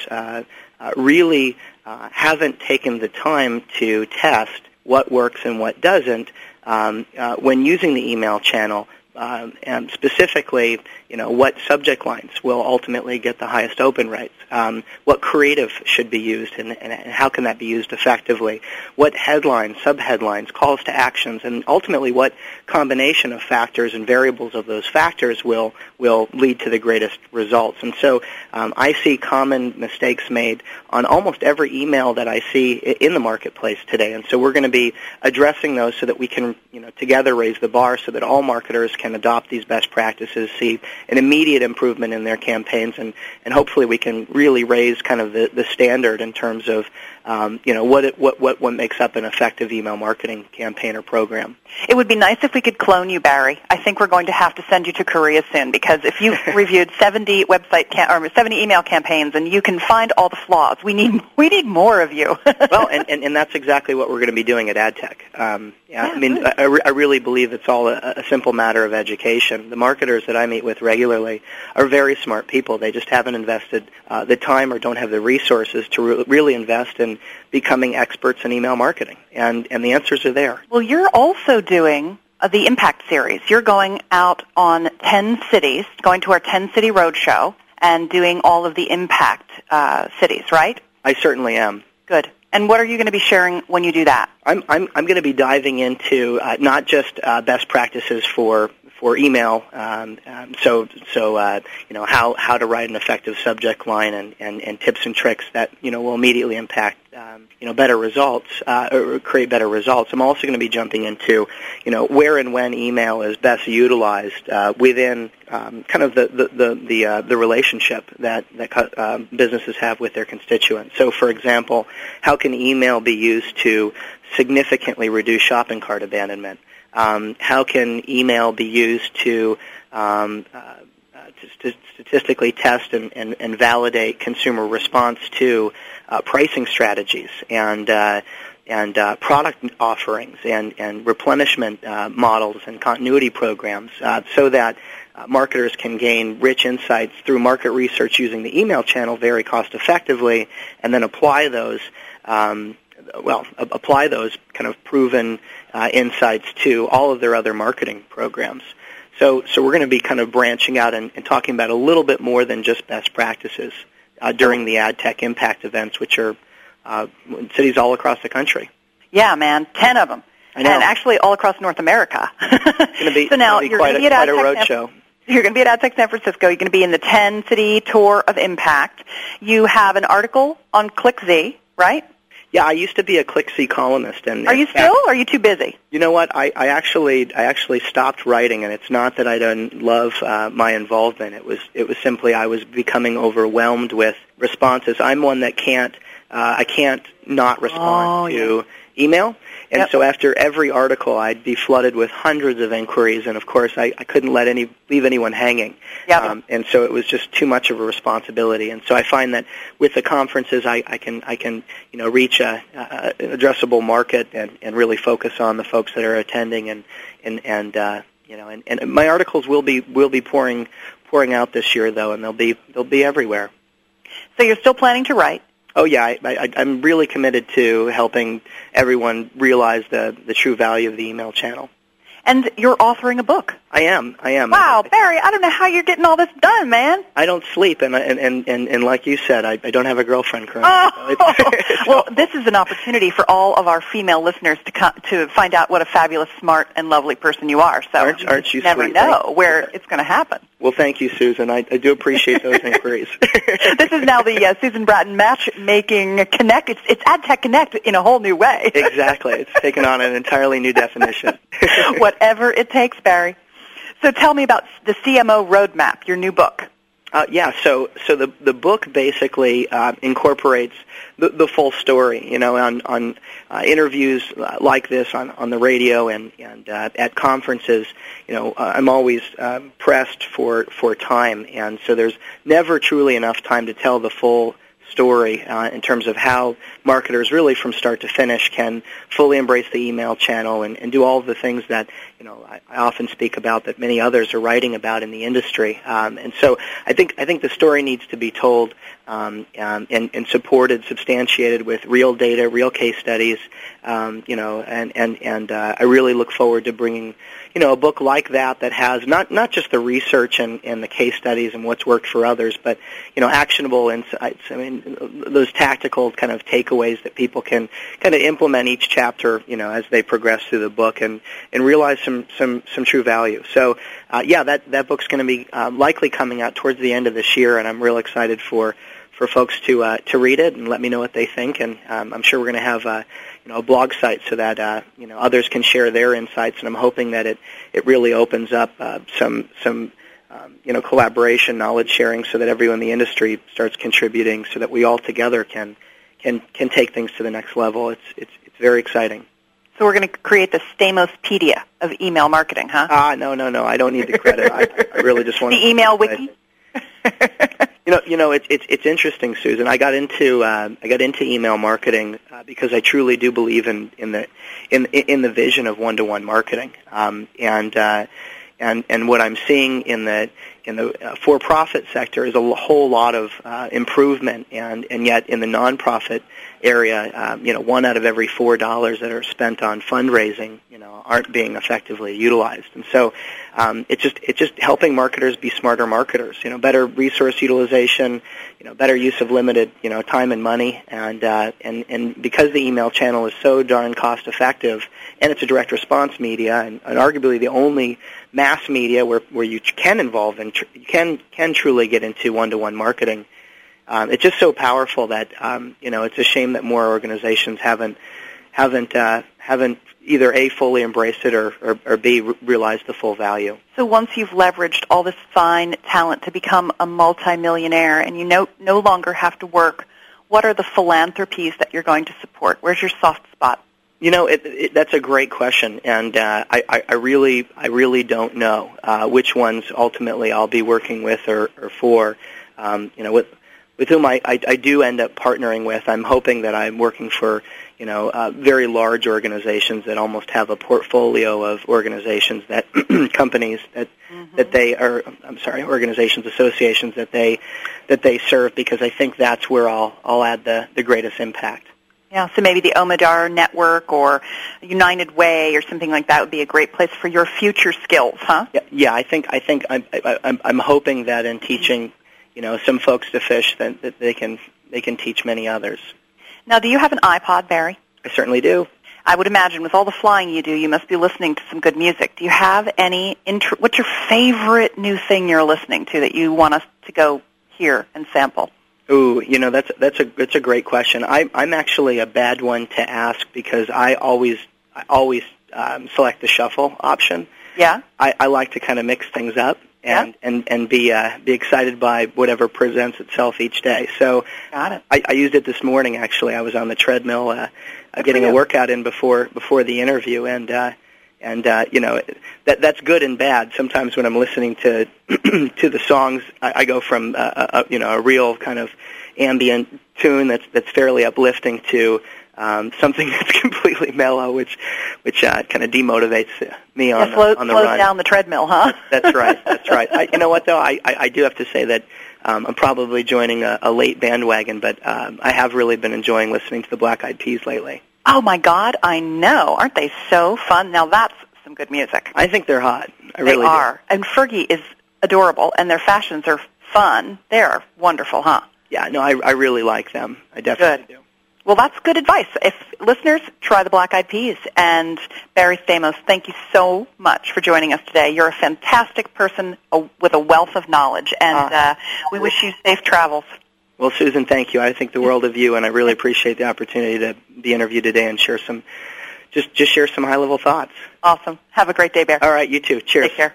really haven't taken the time to test what works and what doesn't um, when using the email channel um, and specifically you know, what subject lines will ultimately get the highest open rates? Um, what creative should be used, and, and, and, how can that be used effectively? What headlines, subheadlines, calls to actions, and ultimately what combination of factors and variables of those factors will will lead to the greatest results? And so um, I see common mistakes made on almost every email that I see in the marketplace today, and so we're going to be addressing those so that we can, you know, together raise the bar so that all marketers can adopt these best practices, see an immediate improvement in their campaigns, and, and hopefully we can really raise kind of the, the standard in terms of um, you know what, it, what what what makes up an effective email marketing campaign or program. It would be nice if we could clone you, Barry. I think we're going to have to send you to Korea soon because if you've reviewed 70 website cam- or 70 email campaigns and you can find all the flaws, we need we need more of you. well, and, and, and that's exactly what we're going to be doing at AdTech. Um, yeah, yeah, I mean, I, I really believe it's all a, a simple matter of education. The marketers that I meet with regularly are very smart people. They just haven't invested uh, the time or don't have the resources to re- really invest in becoming experts in email marketing, and and the answers are there. Well, you're also doing uh, the Impact Series. You're going out on 10 cities, going to our 10 city roadshow, and doing all of the Impact uh, cities, right? I certainly am. Good. And what are you going to be sharing when you do that? I'm I'm, I'm going to be diving into uh, not just uh, best practices for for email. Um, um, so so uh, you know how how to write an effective subject line and, and, and tips and tricks that you know will immediately impact um, you know better results uh, or create better results. I'm also going to be jumping into you know where and when email is best utilized uh, within um, kind of the the the the, uh, the relationship that that uh, businesses have with their constituents. So for example, how can email be used to significantly reduce shopping cart abandonment? Um, how can email be used to, um, uh, to statistically test and, and, and, validate consumer response to uh, pricing strategies and uh, and uh, product offerings and, and replenishment uh, models and continuity programs uh, so that marketers can gain rich insights through market research using the email channel very cost effectively and then apply those um, well, apply those kind of proven uh, insights to all of their other marketing programs. So, so we're going to be kind of branching out and, and talking about a little bit more than just best practices uh, during the AdTech Impact events, which are uh, cities all across the country. Yeah, man, ten of them, and actually all across North America. be, so now you're going to be at a road show. You're going to be at AdTech San Francisco. You're going to be in the 10 city tour of impact. You have an article on ClickZ, right? Yeah, I used to be a ClickZ columnist, and are you fact, still? Or are you too busy? You know what? I, I actually I actually stopped writing, and it's not that I don't love uh, my involvement. It was it was simply I was becoming overwhelmed with responses. I'm one that can't uh, I can't not respond oh, to yeah email. And yep. so after every article, I'd be flooded with hundreds of inquiries, and of course, I, I couldn't let any leave anyone hanging. Yep. Um, and so it was just too much of a responsibility. And so I find that with the conferences, I, I can I can you know reach a, a addressable market and, and really focus on the folks that are attending and and and uh, you know and, and my articles will be will be pouring pouring out this year though, and they'll be they'll be everywhere. So you're still planning to write? Oh yeah, I, I, I'm really committed to helping everyone realize the the true value of the email channel. And you're authoring a book. I am. I am. Wow, Barry, I don't know how you're getting all this done, man. I don't sleep, and and and and, and like you said, I, I don't have a girlfriend currently. Oh. So well, this is an opportunity for all of our female listeners to come, to find out what a fabulous, smart, and lovely person you are. So aren't, aren't you never sweet? know where it's going to happen. Well, thank you, Susan. I, I do appreciate those inquiries. this is now the uh, Susan Bratton Matchmaking Connect. It's, it's AdTech Connect in a whole new way. exactly. It's taken on an entirely new definition. Whatever it takes, Barry. So tell me about the CMO Roadmap, your new book. Uh, yeah, so so the the book basically uh, incorporates the, the full story. You know, on on uh, interviews uh, like this on on the radio and and uh, at conferences. You know, uh, I'm always um, pressed for for time, and so there's never truly enough time to tell the full story uh, in terms of how marketers really from start to finish can fully embrace the email channel and, and do all the things that you know I, I often speak about that many others are writing about in the industry. Um, and so I think I think the story needs to be told um, um, and, and supported, substantiated with real data, real case studies. Um, you know, and and and uh, I really look forward to bringing you know, a book like that that has not not just the research and, and the case studies and what's worked for others, but you know, actionable insights. I mean, those tactical kind of takeaways that people can kind of implement each chapter, you know, as they progress through the book and and realize some some some true value. So, uh, yeah, that that book's going to be uh, likely coming out towards the end of this year, and I'm real excited for for folks to uh, to read it and let me know what they think. And um, I'm sure we're going to have. Uh, know a blog site so that uh, you know others can share their insights, and I'm hoping that it it really opens up uh, some some um, you know collaboration, knowledge sharing, so that everyone in the industry starts contributing, so that we all together can can can take things to the next level. It's it's it's very exciting. So we're going to create the Stamospedia of email marketing, huh? Ah, no, no, no. I don't need the credit. I, I really just want the email wiki. You know, you know, it's it's it's interesting, Susan. I got into uh, I got into email marketing uh, because I truly do believe in in the in in the vision of one to one marketing, um, and uh, and and what I'm seeing in the in the uh, for-profit sector is a whole lot of uh, improvement, and and yet in the nonprofit area, um, you know, one out of every four dollars that are spent on fundraising, you know, aren't being effectively utilized. And so, um, it's just it's just helping marketers be smarter marketers. You know, better resource utilization, you know, better use of limited, you know, time and money, and uh, and and because the email channel is so darn cost effective, and it's a direct response media, and, and arguably the only mass media where where you can involve and tr- you can can truly get into one to one marketing um, it's just so powerful that um, you know it's a shame that more organizations haven't haven't uh, haven't either a fully embraced it or or, or b re- realized the full value. So once you've leveraged all this fine talent to become a multimillionaire, and you no no longer have to work, what are the philanthropies that you're going to support? Where's your soft spot? You know, it, it, that's a great question, and uh, I, I, I really, I really don't know uh, which ones ultimately I'll be working with or, or for. Um, you know, with with whom I, I, I do end up partnering with. I'm hoping that I'm working for you know uh, very large organizations that almost have a portfolio of organizations that companies that mm-hmm. that they are I'm sorry organizations associations that they that they serve because I think that's where I'll I'll add the the greatest impact. Yeah, so maybe the Omidyar Network or United Way or something like that would be a great place for your future skills, huh? Yeah, yeah I think I think I'm I, I'm, I'm hoping that in teaching you know some folks to fish that, that they can they can teach many others. Now, do you have an iPod, Barry? I certainly do. I would imagine with all the flying you do, you must be listening to some good music. Do you have any? Int- what's your favorite new thing you're listening to that you want us to go hear and sample? Ooh, you know that's that's a that's a great question. I, I'm actually a bad one to ask because I always I always um, select the shuffle option. Yeah. I, I like to kind of mix things up and yeah. and and be uh, be excited by whatever presents itself each day. So got it. I, I used it this morning. Actually, I was on the treadmill, uh, uh, getting a workout in before before the interview, and uh, and uh, you know that that's good and bad. Sometimes when I'm listening to to the songs, I, I go from uh, a, you know a real kind of ambient tune that's that's fairly uplifting to um, something that's completely mellow, which which uh, kind of demotivates me on, yeah, slow, the, on the slows run. down the treadmill, huh? that's right. That's right. I, you know what though? I, I, I do have to say that um, I'm probably joining a, a late bandwagon, but um, I have really been enjoying listening to the Black Eyed Peas lately. Oh my God, I know. Aren't they so fun? Now that's some good music. I think they're hot. I they really are. do. And Fergie is adorable, and their fashions are fun. They're wonderful, huh? Yeah, no, I, I really like them. I definitely Good. do. Well, that's good advice. If listeners try the Black Eyed Peas and Barry Stamos, thank you so much for joining us today. You're a fantastic person with a wealth of knowledge, and Ah. uh, we wish you safe travels. Well, Susan, thank you. I think the world of you, and I really appreciate the opportunity to be interviewed today and share some, just just share some high level thoughts. Awesome. Have a great day, Bear. All right, you too. Cheers. Take care.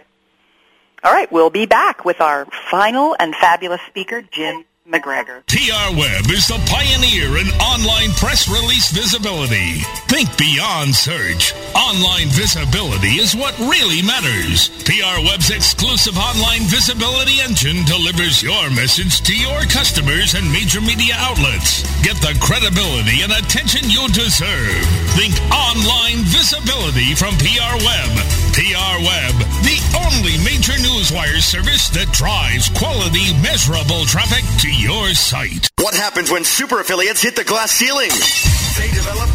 All right, we'll be back with our final and fabulous speaker, Jim McGregor. PR Web is the pioneer in online press release visibility. Think beyond search. Online visibility is what really matters. PR Web's exclusive online visibility engine delivers your message to your customers and major media outlets. Get the credibility and attention you deserve. Think online visibility from PR Web. PR Web, the only major newswire service that drives quality, measurable traffic to your site. What happens when super affiliates hit the glass ceiling? They develop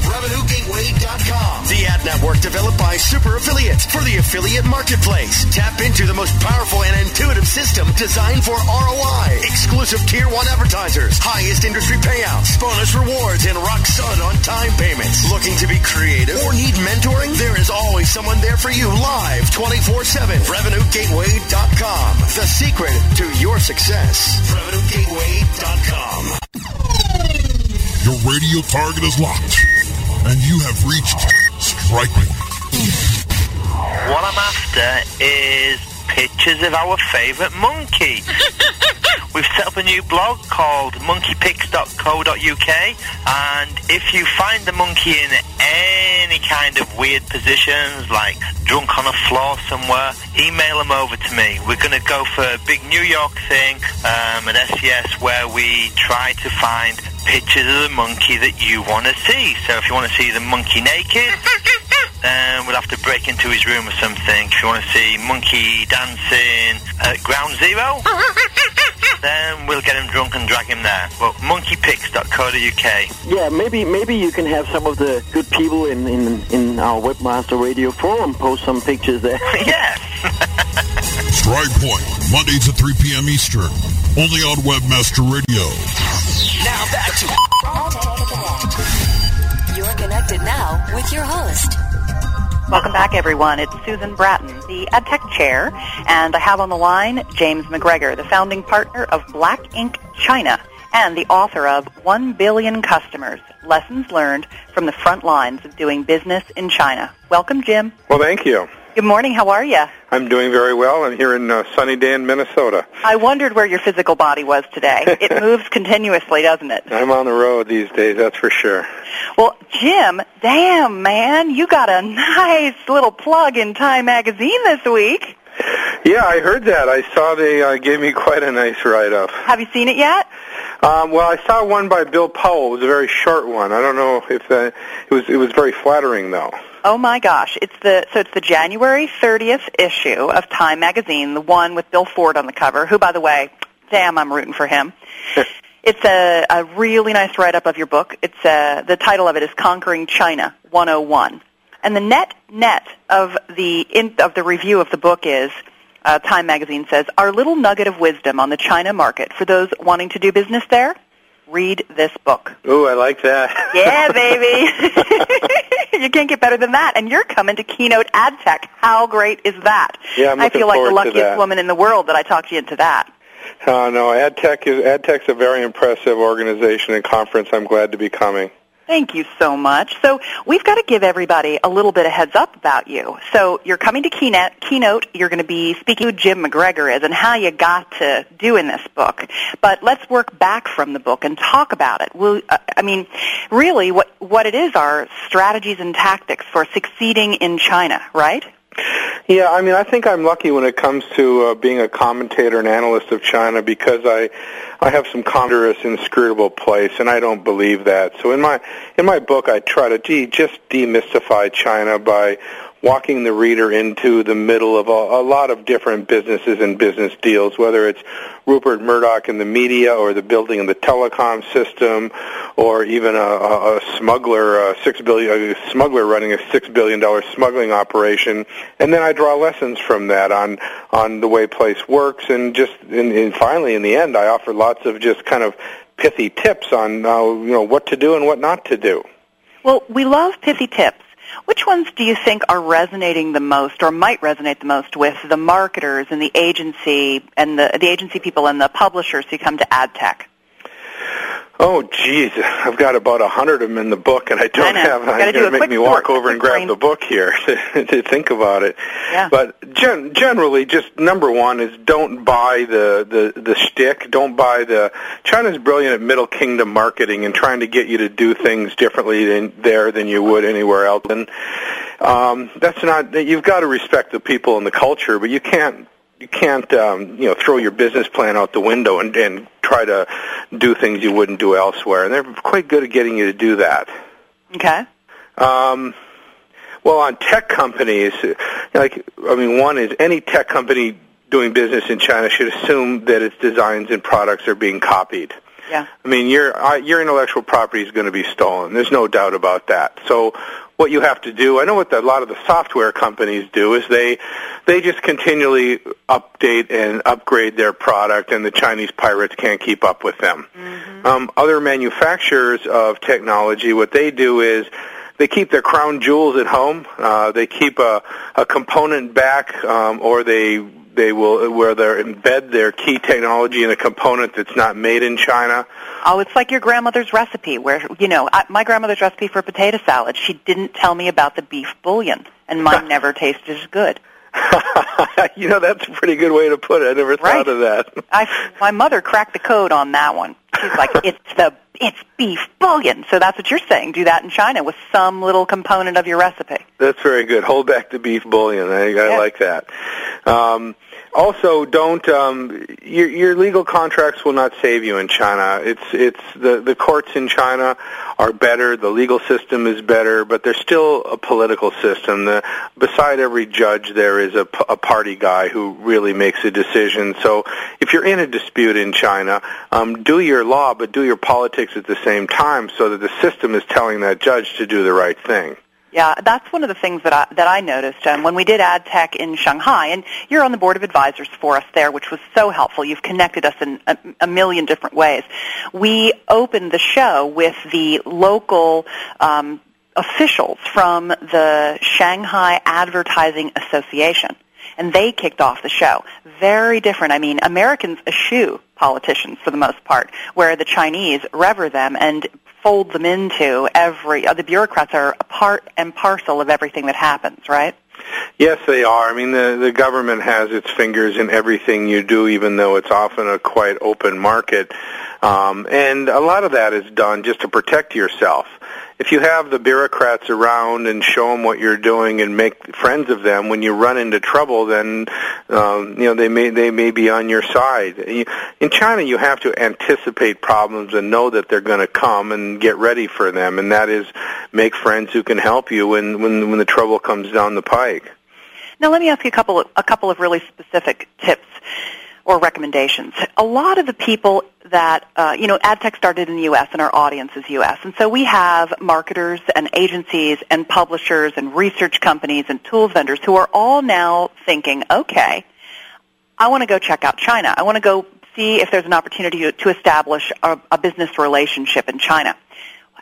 RevenueGateway.com, the ad network developed by super affiliates for the affiliate marketplace. Tap into the most powerful and intuitive system designed for ROI, exclusive tier one advertisers, highest industry payouts, bonus rewards, and rock solid on time payments. Looking to be creative or need mentoring? There is always someone there for you live 24-7. RevenueGateway.com, the secret to your success. RevenueGateway.com. Your radio target is locked, and you have reached strike me. What I'm after is pictures of our favourite monkey. We've set up a new blog called monkeypics.co.uk and if you find the monkey in any kind of weird positions like drunk on a floor somewhere, email them over to me. We're going to go for a big New York thing um, at SES where we try to find pictures of the monkey that you want to see. So if you want to see the monkey naked, then we'll have to break into his room or something. If you want to see monkey dancing at ground zero, then we'll get him drunk and drag him there. Well, monkeypics.co.uk. Yeah, maybe maybe you can have some of the good people in, in, in our Webmaster Radio forum post some pictures there. yeah. Strike Point, Mondays at 3 p.m. Eastern, only on Webmaster Radio. Now back to You're connected now with your host. Welcome back, everyone. It's Susan Bratton, the AdTech Chair, and I have on the line James McGregor, the founding partner of BlackInc China and the author of 1 Billion Customers, Lessons Learned from the Front Lines of Doing Business in China. Welcome, Jim. Well, thank you. Good morning. How are you? I'm doing very well. I'm here in uh, sunny day in Minnesota. I wondered where your physical body was today. It moves continuously, doesn't it? I'm on the road these days, that's for sure. Well, Jim, damn, man, you got a nice little plug in Time Magazine this week. Yeah, I heard that. I saw they uh, gave me quite a nice write-up. Have you seen it yet? Um, well, I saw one by Bill Powell. It was a very short one. I don't know if uh, it was. It was very flattering, though. Oh my gosh! It's the so it's the January 30th issue of Time Magazine, the one with Bill Ford on the cover. Who, by the way, damn, I'm rooting for him. it's a, a really nice write-up of your book. It's a, the title of it is Conquering China 101, and the net net of the in, of the review of the book is. Uh, Time magazine says, our little nugget of wisdom on the China market for those wanting to do business there, read this book. Ooh, I like that. Yeah, baby. you can't get better than that. And you're coming to Keynote Ad Tech. How great is that? Yeah, I'm I feel like the luckiest woman in the world that I talked you into that. Uh, no, AdTech is AdTech's a very impressive organization and conference. I'm glad to be coming. Thank you so much. So we've got to give everybody a little bit of heads up about you. So you're coming to Keynote. Keynote. You're going to be speaking who Jim McGregor is and how you got to doing this book. But let's work back from the book and talk about it. Uh, I mean, really, what what it is are strategies and tactics for succeeding in China, right? Yeah, I mean, I think I'm lucky when it comes to uh, being a commentator and analyst of China because I, I have some ponderous, inscrutable place, and I don't believe that. So in my in my book, I try to gee, just demystify China by walking the reader into the middle of a, a lot of different businesses and business deals, whether it's Rupert Murdoch in the media or the building of the telecom system, or even a, a, a smuggler, a six billion a smuggler running a six billion dollar smuggling operation, and then I draw lessons from that on on the way place works, and just and, and finally in the end, I offer lots of just kind of pithy tips on uh, you know what to do and what not to do. Well, we love pithy tips. Which ones do you think are resonating the most or might resonate the most with the marketers and the agency and the, the agency people and the publishers who come to ad tech? Oh, geez, I've got about a hundred of them in the book, and I don't I have. I'm going to make me walk over and grab the book here to, to think about it. Yeah. But gen- generally, just number one is don't buy the the the shtick. Don't buy the. China's brilliant at Middle Kingdom marketing and trying to get you to do things differently than there than you would anywhere else. And um, that's not. That you've got to respect the people and the culture, but you can't you can't um, you know throw your business plan out the window and, and try to do things you wouldn't do elsewhere. And they're quite good at getting you to do that. Okay. Um, well, on tech companies, like I mean, one is any tech company doing business in China should assume that its designs and products are being copied. Yeah. I mean, your uh, your intellectual property is going to be stolen. There's no doubt about that. So, what you have to do, I know what the, a lot of the software companies do, is they they just continually update and upgrade their product, and the Chinese pirates can't keep up with them. Um, other manufacturers of technology, what they do is they keep their crown jewels at home. Uh, they keep a, a component back, um, or they they will where they embed their key technology in a component that's not made in China. Oh, it's like your grandmother's recipe where, you know, I, my grandmother's recipe for potato salad, she didn't tell me about the beef bouillon, and mine never tasted as good. you know, that's a pretty good way to put it. I never Right. thought of that. I, my mother cracked the code on that one. She's like, it's the, it's beef bouillon. So that's what you're saying. Do that in China with some little component of your recipe. That's very good. Hold back the beef bouillon. I, I like that. Um, also, don't um, your, your legal contracts will not save you in China. It's it's the the courts in China are better. The legal system is better, but there's still a political system. The, beside every judge, there is a, a party guy who really makes a decision. So, if you're in a dispute in China, um, do your law, but do your politics at the same time, so that the system is telling that judge to do the right thing. Yeah, that's one of the things that I, that I noticed um, when we did Ad Tech in Shanghai, and you're on the board of advisors for us there, which was so helpful. You've connected us in a, a million different ways. We opened the show with the local um, officials from the Shanghai Advertising Association. And they kicked off the show. Very different. I mean, Americans eschew politicians for the most part, where the Chinese rever them and fold them into every, uh, the bureaucrats are a part and parcel of everything that happens, right? Yes, they are. I mean, the the government has its fingers in everything you do, even though it's often a quite open market. Um, and a lot of that is done just to protect yourself. If you have the bureaucrats around and show them what you're doing and make friends of them, when you run into trouble, then um, you know they may they may be on your side. In China, you have to anticipate problems and know that they're going to come and get ready for them, and that is make friends who can help you when when when the trouble comes down the pike. Now, let me ask you a couple of, a couple of really specific tips or recommendations. A lot of the people that, uh, you know, AdTech started in the U.S. and our audience is U.S. And so we have marketers and agencies and publishers and research companies and tools vendors who are all now thinking, okay, I want to go check out China. I want to go see if there's an opportunity to, to establish a, a business relationship in China.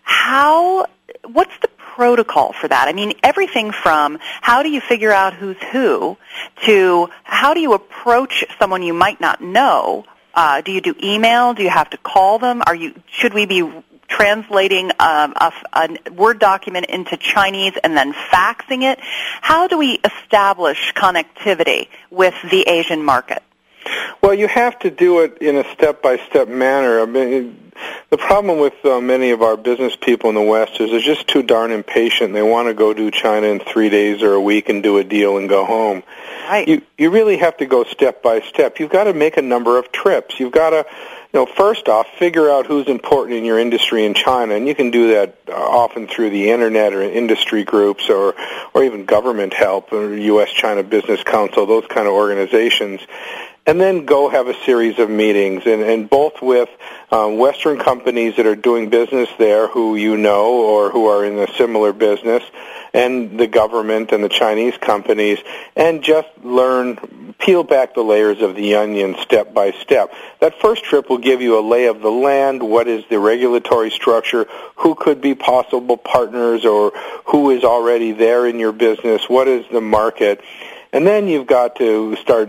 How, what's the protocol for that? I mean, everything from how do you figure out who's who to how do you approach someone you might not know? Uh, do you do email? Do you have to call them? Are you, should we be translating um, a, a Word document into Chinese and then faxing it? How do we establish connectivity with the Asian market? Well, you have to do it in a step-by-step manner. I mean, the problem with uh, many of our business people in the West is they're just too darn impatient. They want to go do China in three days or a week and do a deal and go home. Right. You you really have to go step by step. You've got to make a number of trips. You've got to you know, first off, figure out who's important in your industry in China, and you can do that uh, often through the internet or industry groups or, or even government help or U.S.-China Business Council, those kind of organizations. And then go have a series of meetings, and, and both with um, Western companies that are doing business there who you know or who are in a similar business, and the government and the Chinese companies, and just learn, peel back the layers of the onion step by step. That first trip will give you a lay of the land, what is the regulatory structure, who could be possible partners or who is already there in your business, what is the market, and then you've got to start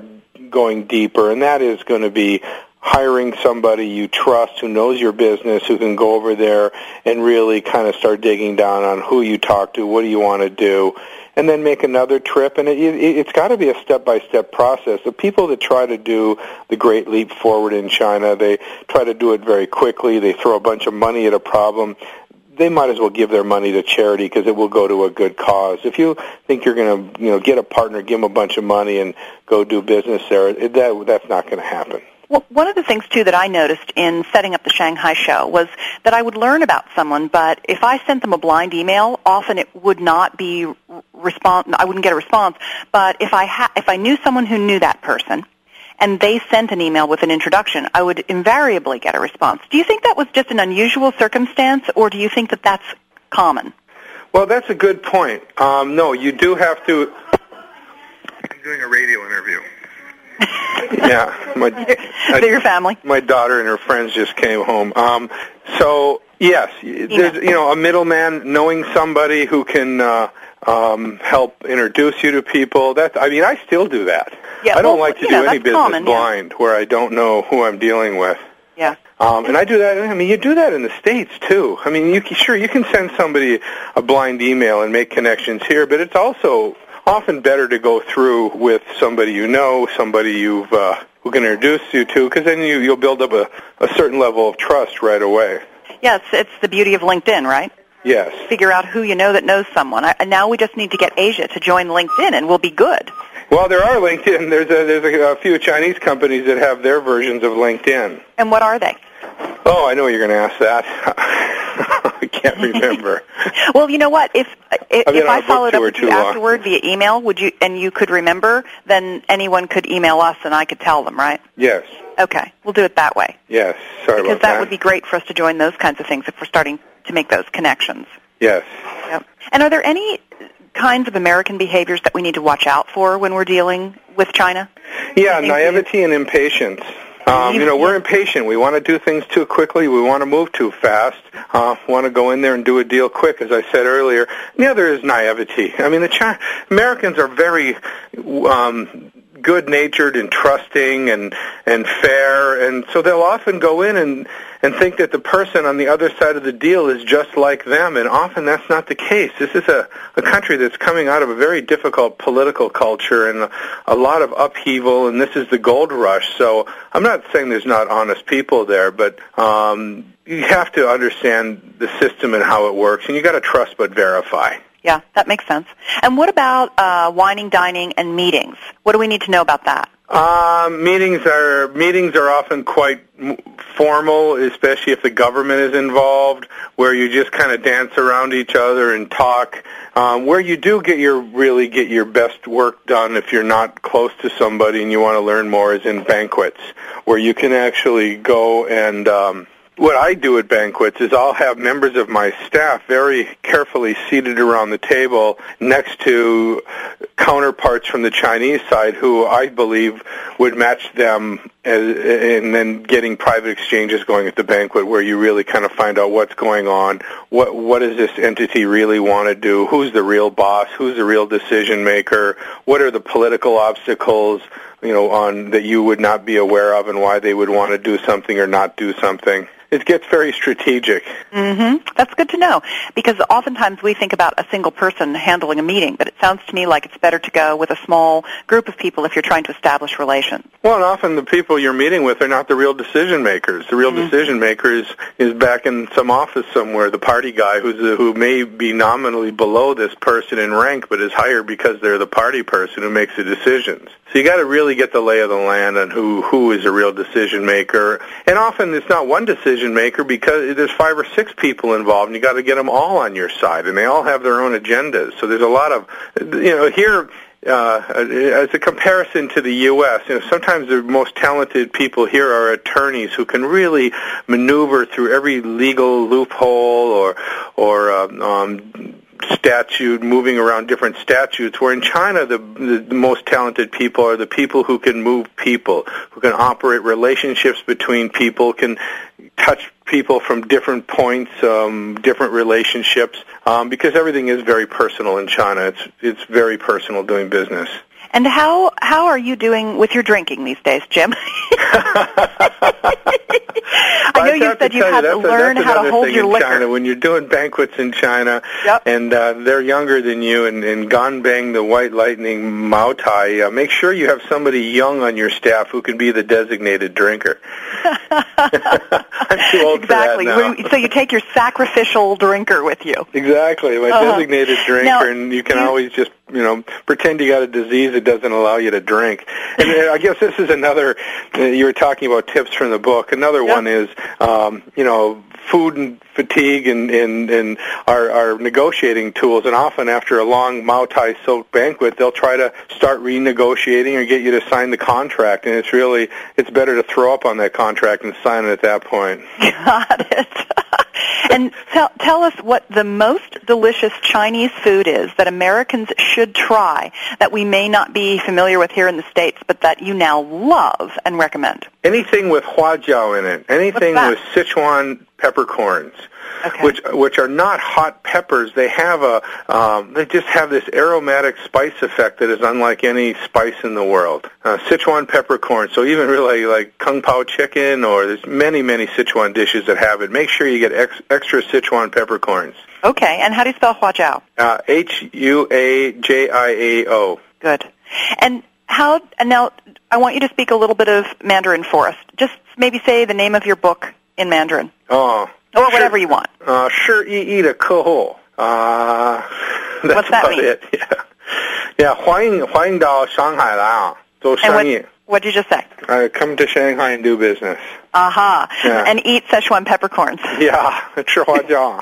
going deeper, and that is going to be hiring somebody you trust who knows your business, who can go over there and really kind of start digging down on who you talk to, what do you want to do, and then make another trip. And it, it, it's got to be a step-by-step process. The people that try to do the great leap forward in China, they try to do it very quickly. They throw a bunch of money at a problem they might as well give their money to charity because it will go to a good cause. If you think you're going to, you know, get a partner, give them a bunch of money, and go do business there, it, that that's not going to happen. Well, one of the things too that I noticed in setting up the Shanghai show was that I would learn about someone, but if I sent them a blind email, often it would not be response. I wouldn't get a response. But if I ha- if I knew someone who knew that person, and they sent an email with an introduction, I would invariably get a response. Do you think that was just an unusual circumstance, or do you think that that's common? Well, that's a good point. Um, no, you do have to. I'm doing a radio interview. yeah, my they're your family. My daughter and her friends just came home. Um, so yes, there's you know a middleman, knowing somebody who can uh, um, help introduce you to people. That I mean, I still do that. Yeah, I don't well, like to do know, any business common, yeah. blind where I don't know who I'm dealing with. Yeah. Um, and I do that. I mean, you do that in the states too. I mean, you sure you can send somebody a blind email and make connections here, but it's also often better to go through with somebody you know, somebody you've uh, who can introduce you to, because then you you'll build up a, a certain level of trust right away. Yeah, it's, it's the beauty of LinkedIn, right? Yes. Figure out who you know that knows someone. I, and now we just need to get Asia to join LinkedIn, and we'll be good. Well, there are LinkedIn. There's a, there's a, a few Chinese companies that have their versions of LinkedIn. And what are they? Oh, I know you're going to ask that. I can't remember. Well, you know what? If if, if I followed up with you long. afterward via email, would you and you could remember, then anyone could email us and I could tell them, right? Yes. Okay, we'll do it that way Yes. Sorry because about that would be great for us to join those kinds of things if we're starting to make those connections. Yes. Yep. And are there any kinds of American behaviors that we need to watch out for when we're dealing with China? Yeah, naivety and impatience. Um, you know, we're impatient. We want to do things too quickly. We want to move too fast. Uh, want to go in there and do a deal quick, as I said earlier. The other is naivety. I mean, the Chi- Americans are very um, good-natured and trusting and and fair, and so they'll often go in and and think that the person on the other side of the deal is just like them, and often that's not the case. This is a, a country that's coming out of a very difficult political culture and a, a lot of upheaval, and this is the gold rush. So I'm not saying there's not honest people there, but um, you have to understand the system and how it works, and you got to trust but verify. Yeah, that makes sense. And what about uh, whining, dining, and meetings? What do we need to know about that? Um, meetings are meetings are often quite formal, especially if the government is involved, where you just kind of dance around each other and talk. Um, where you do get your really get your best work done if you're not close to somebody and you want to learn more is in banquets, where you can actually go and um, what I do at banquets is I'll have members of my staff very carefully seated around the table next to counterparts from the Chinese side who I believe would match them as, and then getting private exchanges going at the banquet where you really kind of find out what's going on, what what does this entity really want to do, who's the real boss, who's the real decision maker, what are the political obstacles, you know, on that you would not be aware of and why they would want to do something or not do something. It gets very strategic. hmm That's good to know because oftentimes we think about a single person handling a meeting, but it sounds to me like it's better to go with a small group of people if you're trying to establish relations. Well, and often the people you're meeting with are not the real decision makers. The real decision maker is, is back in some office somewhere, the party guy who's a, who may be nominally below this person in rank, but is hired because they're the party person who makes the decisions. So you got to really get the lay of the land on who who is a real decision maker. And often it's not one decision maker because there's five or six people involved, and you got to get them all on your side, and they all have their own agendas. So there's a lot of you know here uh, as a comparison to the U.S., you know, sometimes the most talented people here are attorneys who can really maneuver through every legal loophole or or um, um, statute, moving around different statutes. Where in China, the, the, most talented people are the people who can move people, who can operate relationships between people, can touch people from different points, um, different relationships, um, because everything is very personal in China. It's it's very personal doing business. And how how are you doing with your drinking these days, Jim? I know you said you had to learn how to hold your in liquor. China. When you're doing banquets in China, Yep. and uh, they're younger than you, and, and ganbei, the White Lightning Mao Tai, uh, make sure you have somebody young on your staff who can be the designated drinker. I'm too old exactly. for that now. So you take your sacrificial drinker with you. Exactly, my Uh-huh. designated drinker, Now, and you can you- always just you know pretend you got a disease that doesn't allow you to drink. And uh, I guess this is another. Uh, you were talking about tips from the book. Another one is um, you know food and fatigue and and, and our, our negotiating tools. And often after a long Mao Tai soaked banquet, they'll try to start renegotiating or get you to sign the contract. And it's really it's better to throw up on that contract and sign it at that point. Got it. and tell tell us what the most delicious Chinese food is that Americans should try that we may not be familiar with here in the states, but that you now love and recommend. Anything with huajiao in it, anything with Sichuan peppercorns, which which are not hot peppers. They have a um, they just have this aromatic spice effect that is unlike any spice in the world. Uh, Sichuan peppercorn. So even really like kung pao chicken, or there's many many Sichuan dishes that have it. Make sure you get ex- extra Sichuan peppercorns. Okay, and how do you spell huajiao? Uh, H U A J I A O. Good. And how and now I want you to speak a little bit of Mandarin for us. Just maybe say the name of your book in Mandarin. Oh. Or whatever you want. 呃，是意义的客户啊。that's What's that about mean? It. Yeah. yeah，欢迎欢迎到上海来啊，做 And 生 what 意。 what'd you just say? Uh, come to Shanghai and do business. Aha. Yeah. And eat Szechuan peppercorns. Yeah，吃花椒。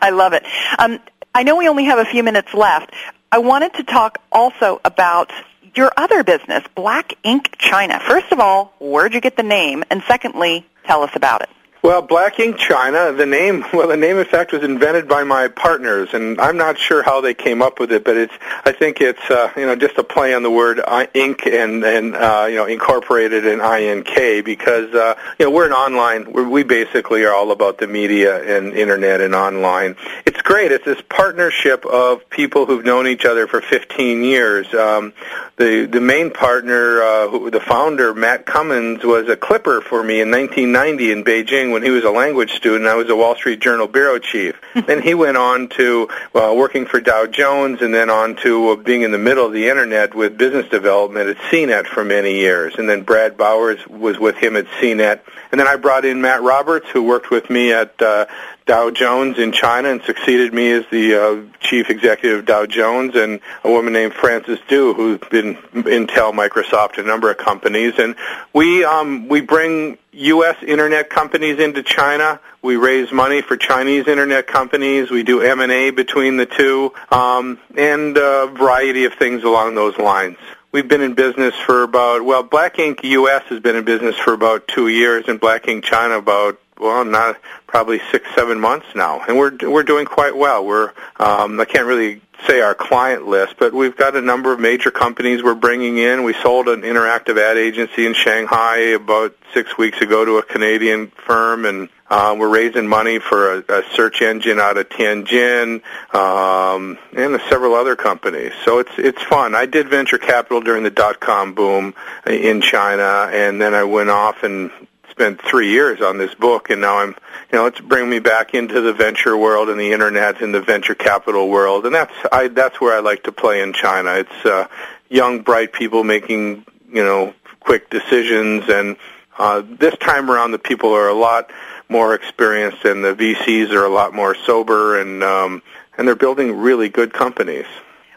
I love it. Um, I know we only have a few minutes left. I wanted to talk also about your other business, Black Ink China. First of all, where'd you get the name? And secondly, tell us about it. Well, BlackInc China, the name, well, the name in fact was invented by my partners, and I'm not sure how they came up with it, but it's, I think it's, uh, you know, just a play on the word ink and, and, uh, you know, incorporated in INK because, uh, you know, we're an online, we're, we basically are all about the media and internet and online. It's great. It's this partnership of people who've known each other for 15 years. Um, the, the main partner, uh, who, the founder, Matt Cummins, was a clipper for me in 1990 in Beijing when he was a language student. I was a Wall Street Journal bureau chief. then he went on to uh, working for Dow Jones and then on to uh, being in the middle of the internet with business development at CNET for many years. And then Brad Bowers was with him at CNET. And then I brought in Matt Roberts, who worked with me at uh, Dow Jones in China and succeeded me as the uh, chief executive of Dow Jones, and a woman named Frances Du, who's been Intel, Microsoft, a number of companies, and we um, we bring U.S. internet companies into China. We raise money for Chinese internet companies. We do M and A between the two, um, and a variety of things along those lines. We've been in business for about well, BlackInc U.S. has been in business for about two years, and BlackInc China about well, not probably six, seven months now, and we're we're doing quite well. We're um, I can't really say our client list, but we've got a number of major companies we're bringing in. We sold an interactive ad agency in Shanghai about six weeks ago to a Canadian firm, and uh, we're raising money for a, a search engine out of Tianjin, um, and several other companies. So it's it's fun. I did venture capital during the dot com boom in China, and then I went off and spent three years on this book, and now I'm, you know, it's bringing me back into the venture world and the internet and the venture capital world, and that's I that's where I like to play in China. It's uh, young, bright people making, you know, quick decisions, and uh, this time around, the people are a lot more experienced, and the VCs are a lot more sober, and um, and they're building really good companies.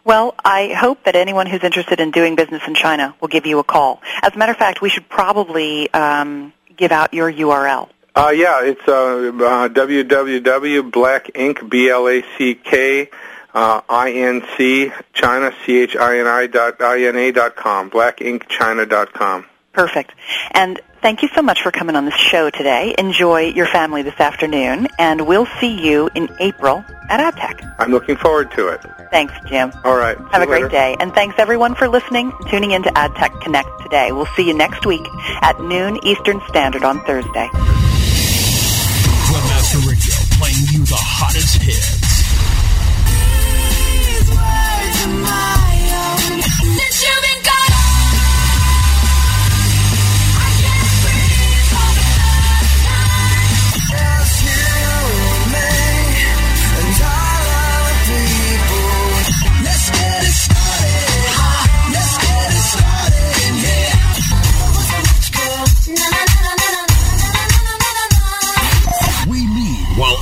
Well, I hope that anyone who's interested in doing business in China will give you a call. As a matter of fact, we should probably um, give out your URL. Uh, yeah, it's uh, uh, www.blackinc, B-L-A-C-K, uh, I-N-C, China, C-H-I-N-I dot I-N-A dot com, blackincchina dot com. Perfect. And thank you so much for coming on this show today. Enjoy your family this afternoon, and we'll see you in April at AdTech. I'm looking forward to it. Thanks, Jim. All right. Have See a great later. day. And thanks everyone for listening and tuning in to AdTech Connect today. We'll see you next week at noon Eastern Standard on Thursday. Webmaster Radio, playing you the hottest hits.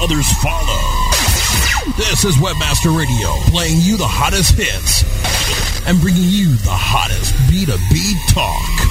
Others follow. This is Webmaster Radio, playing you the hottest hits and bringing you the hottest B2B talk.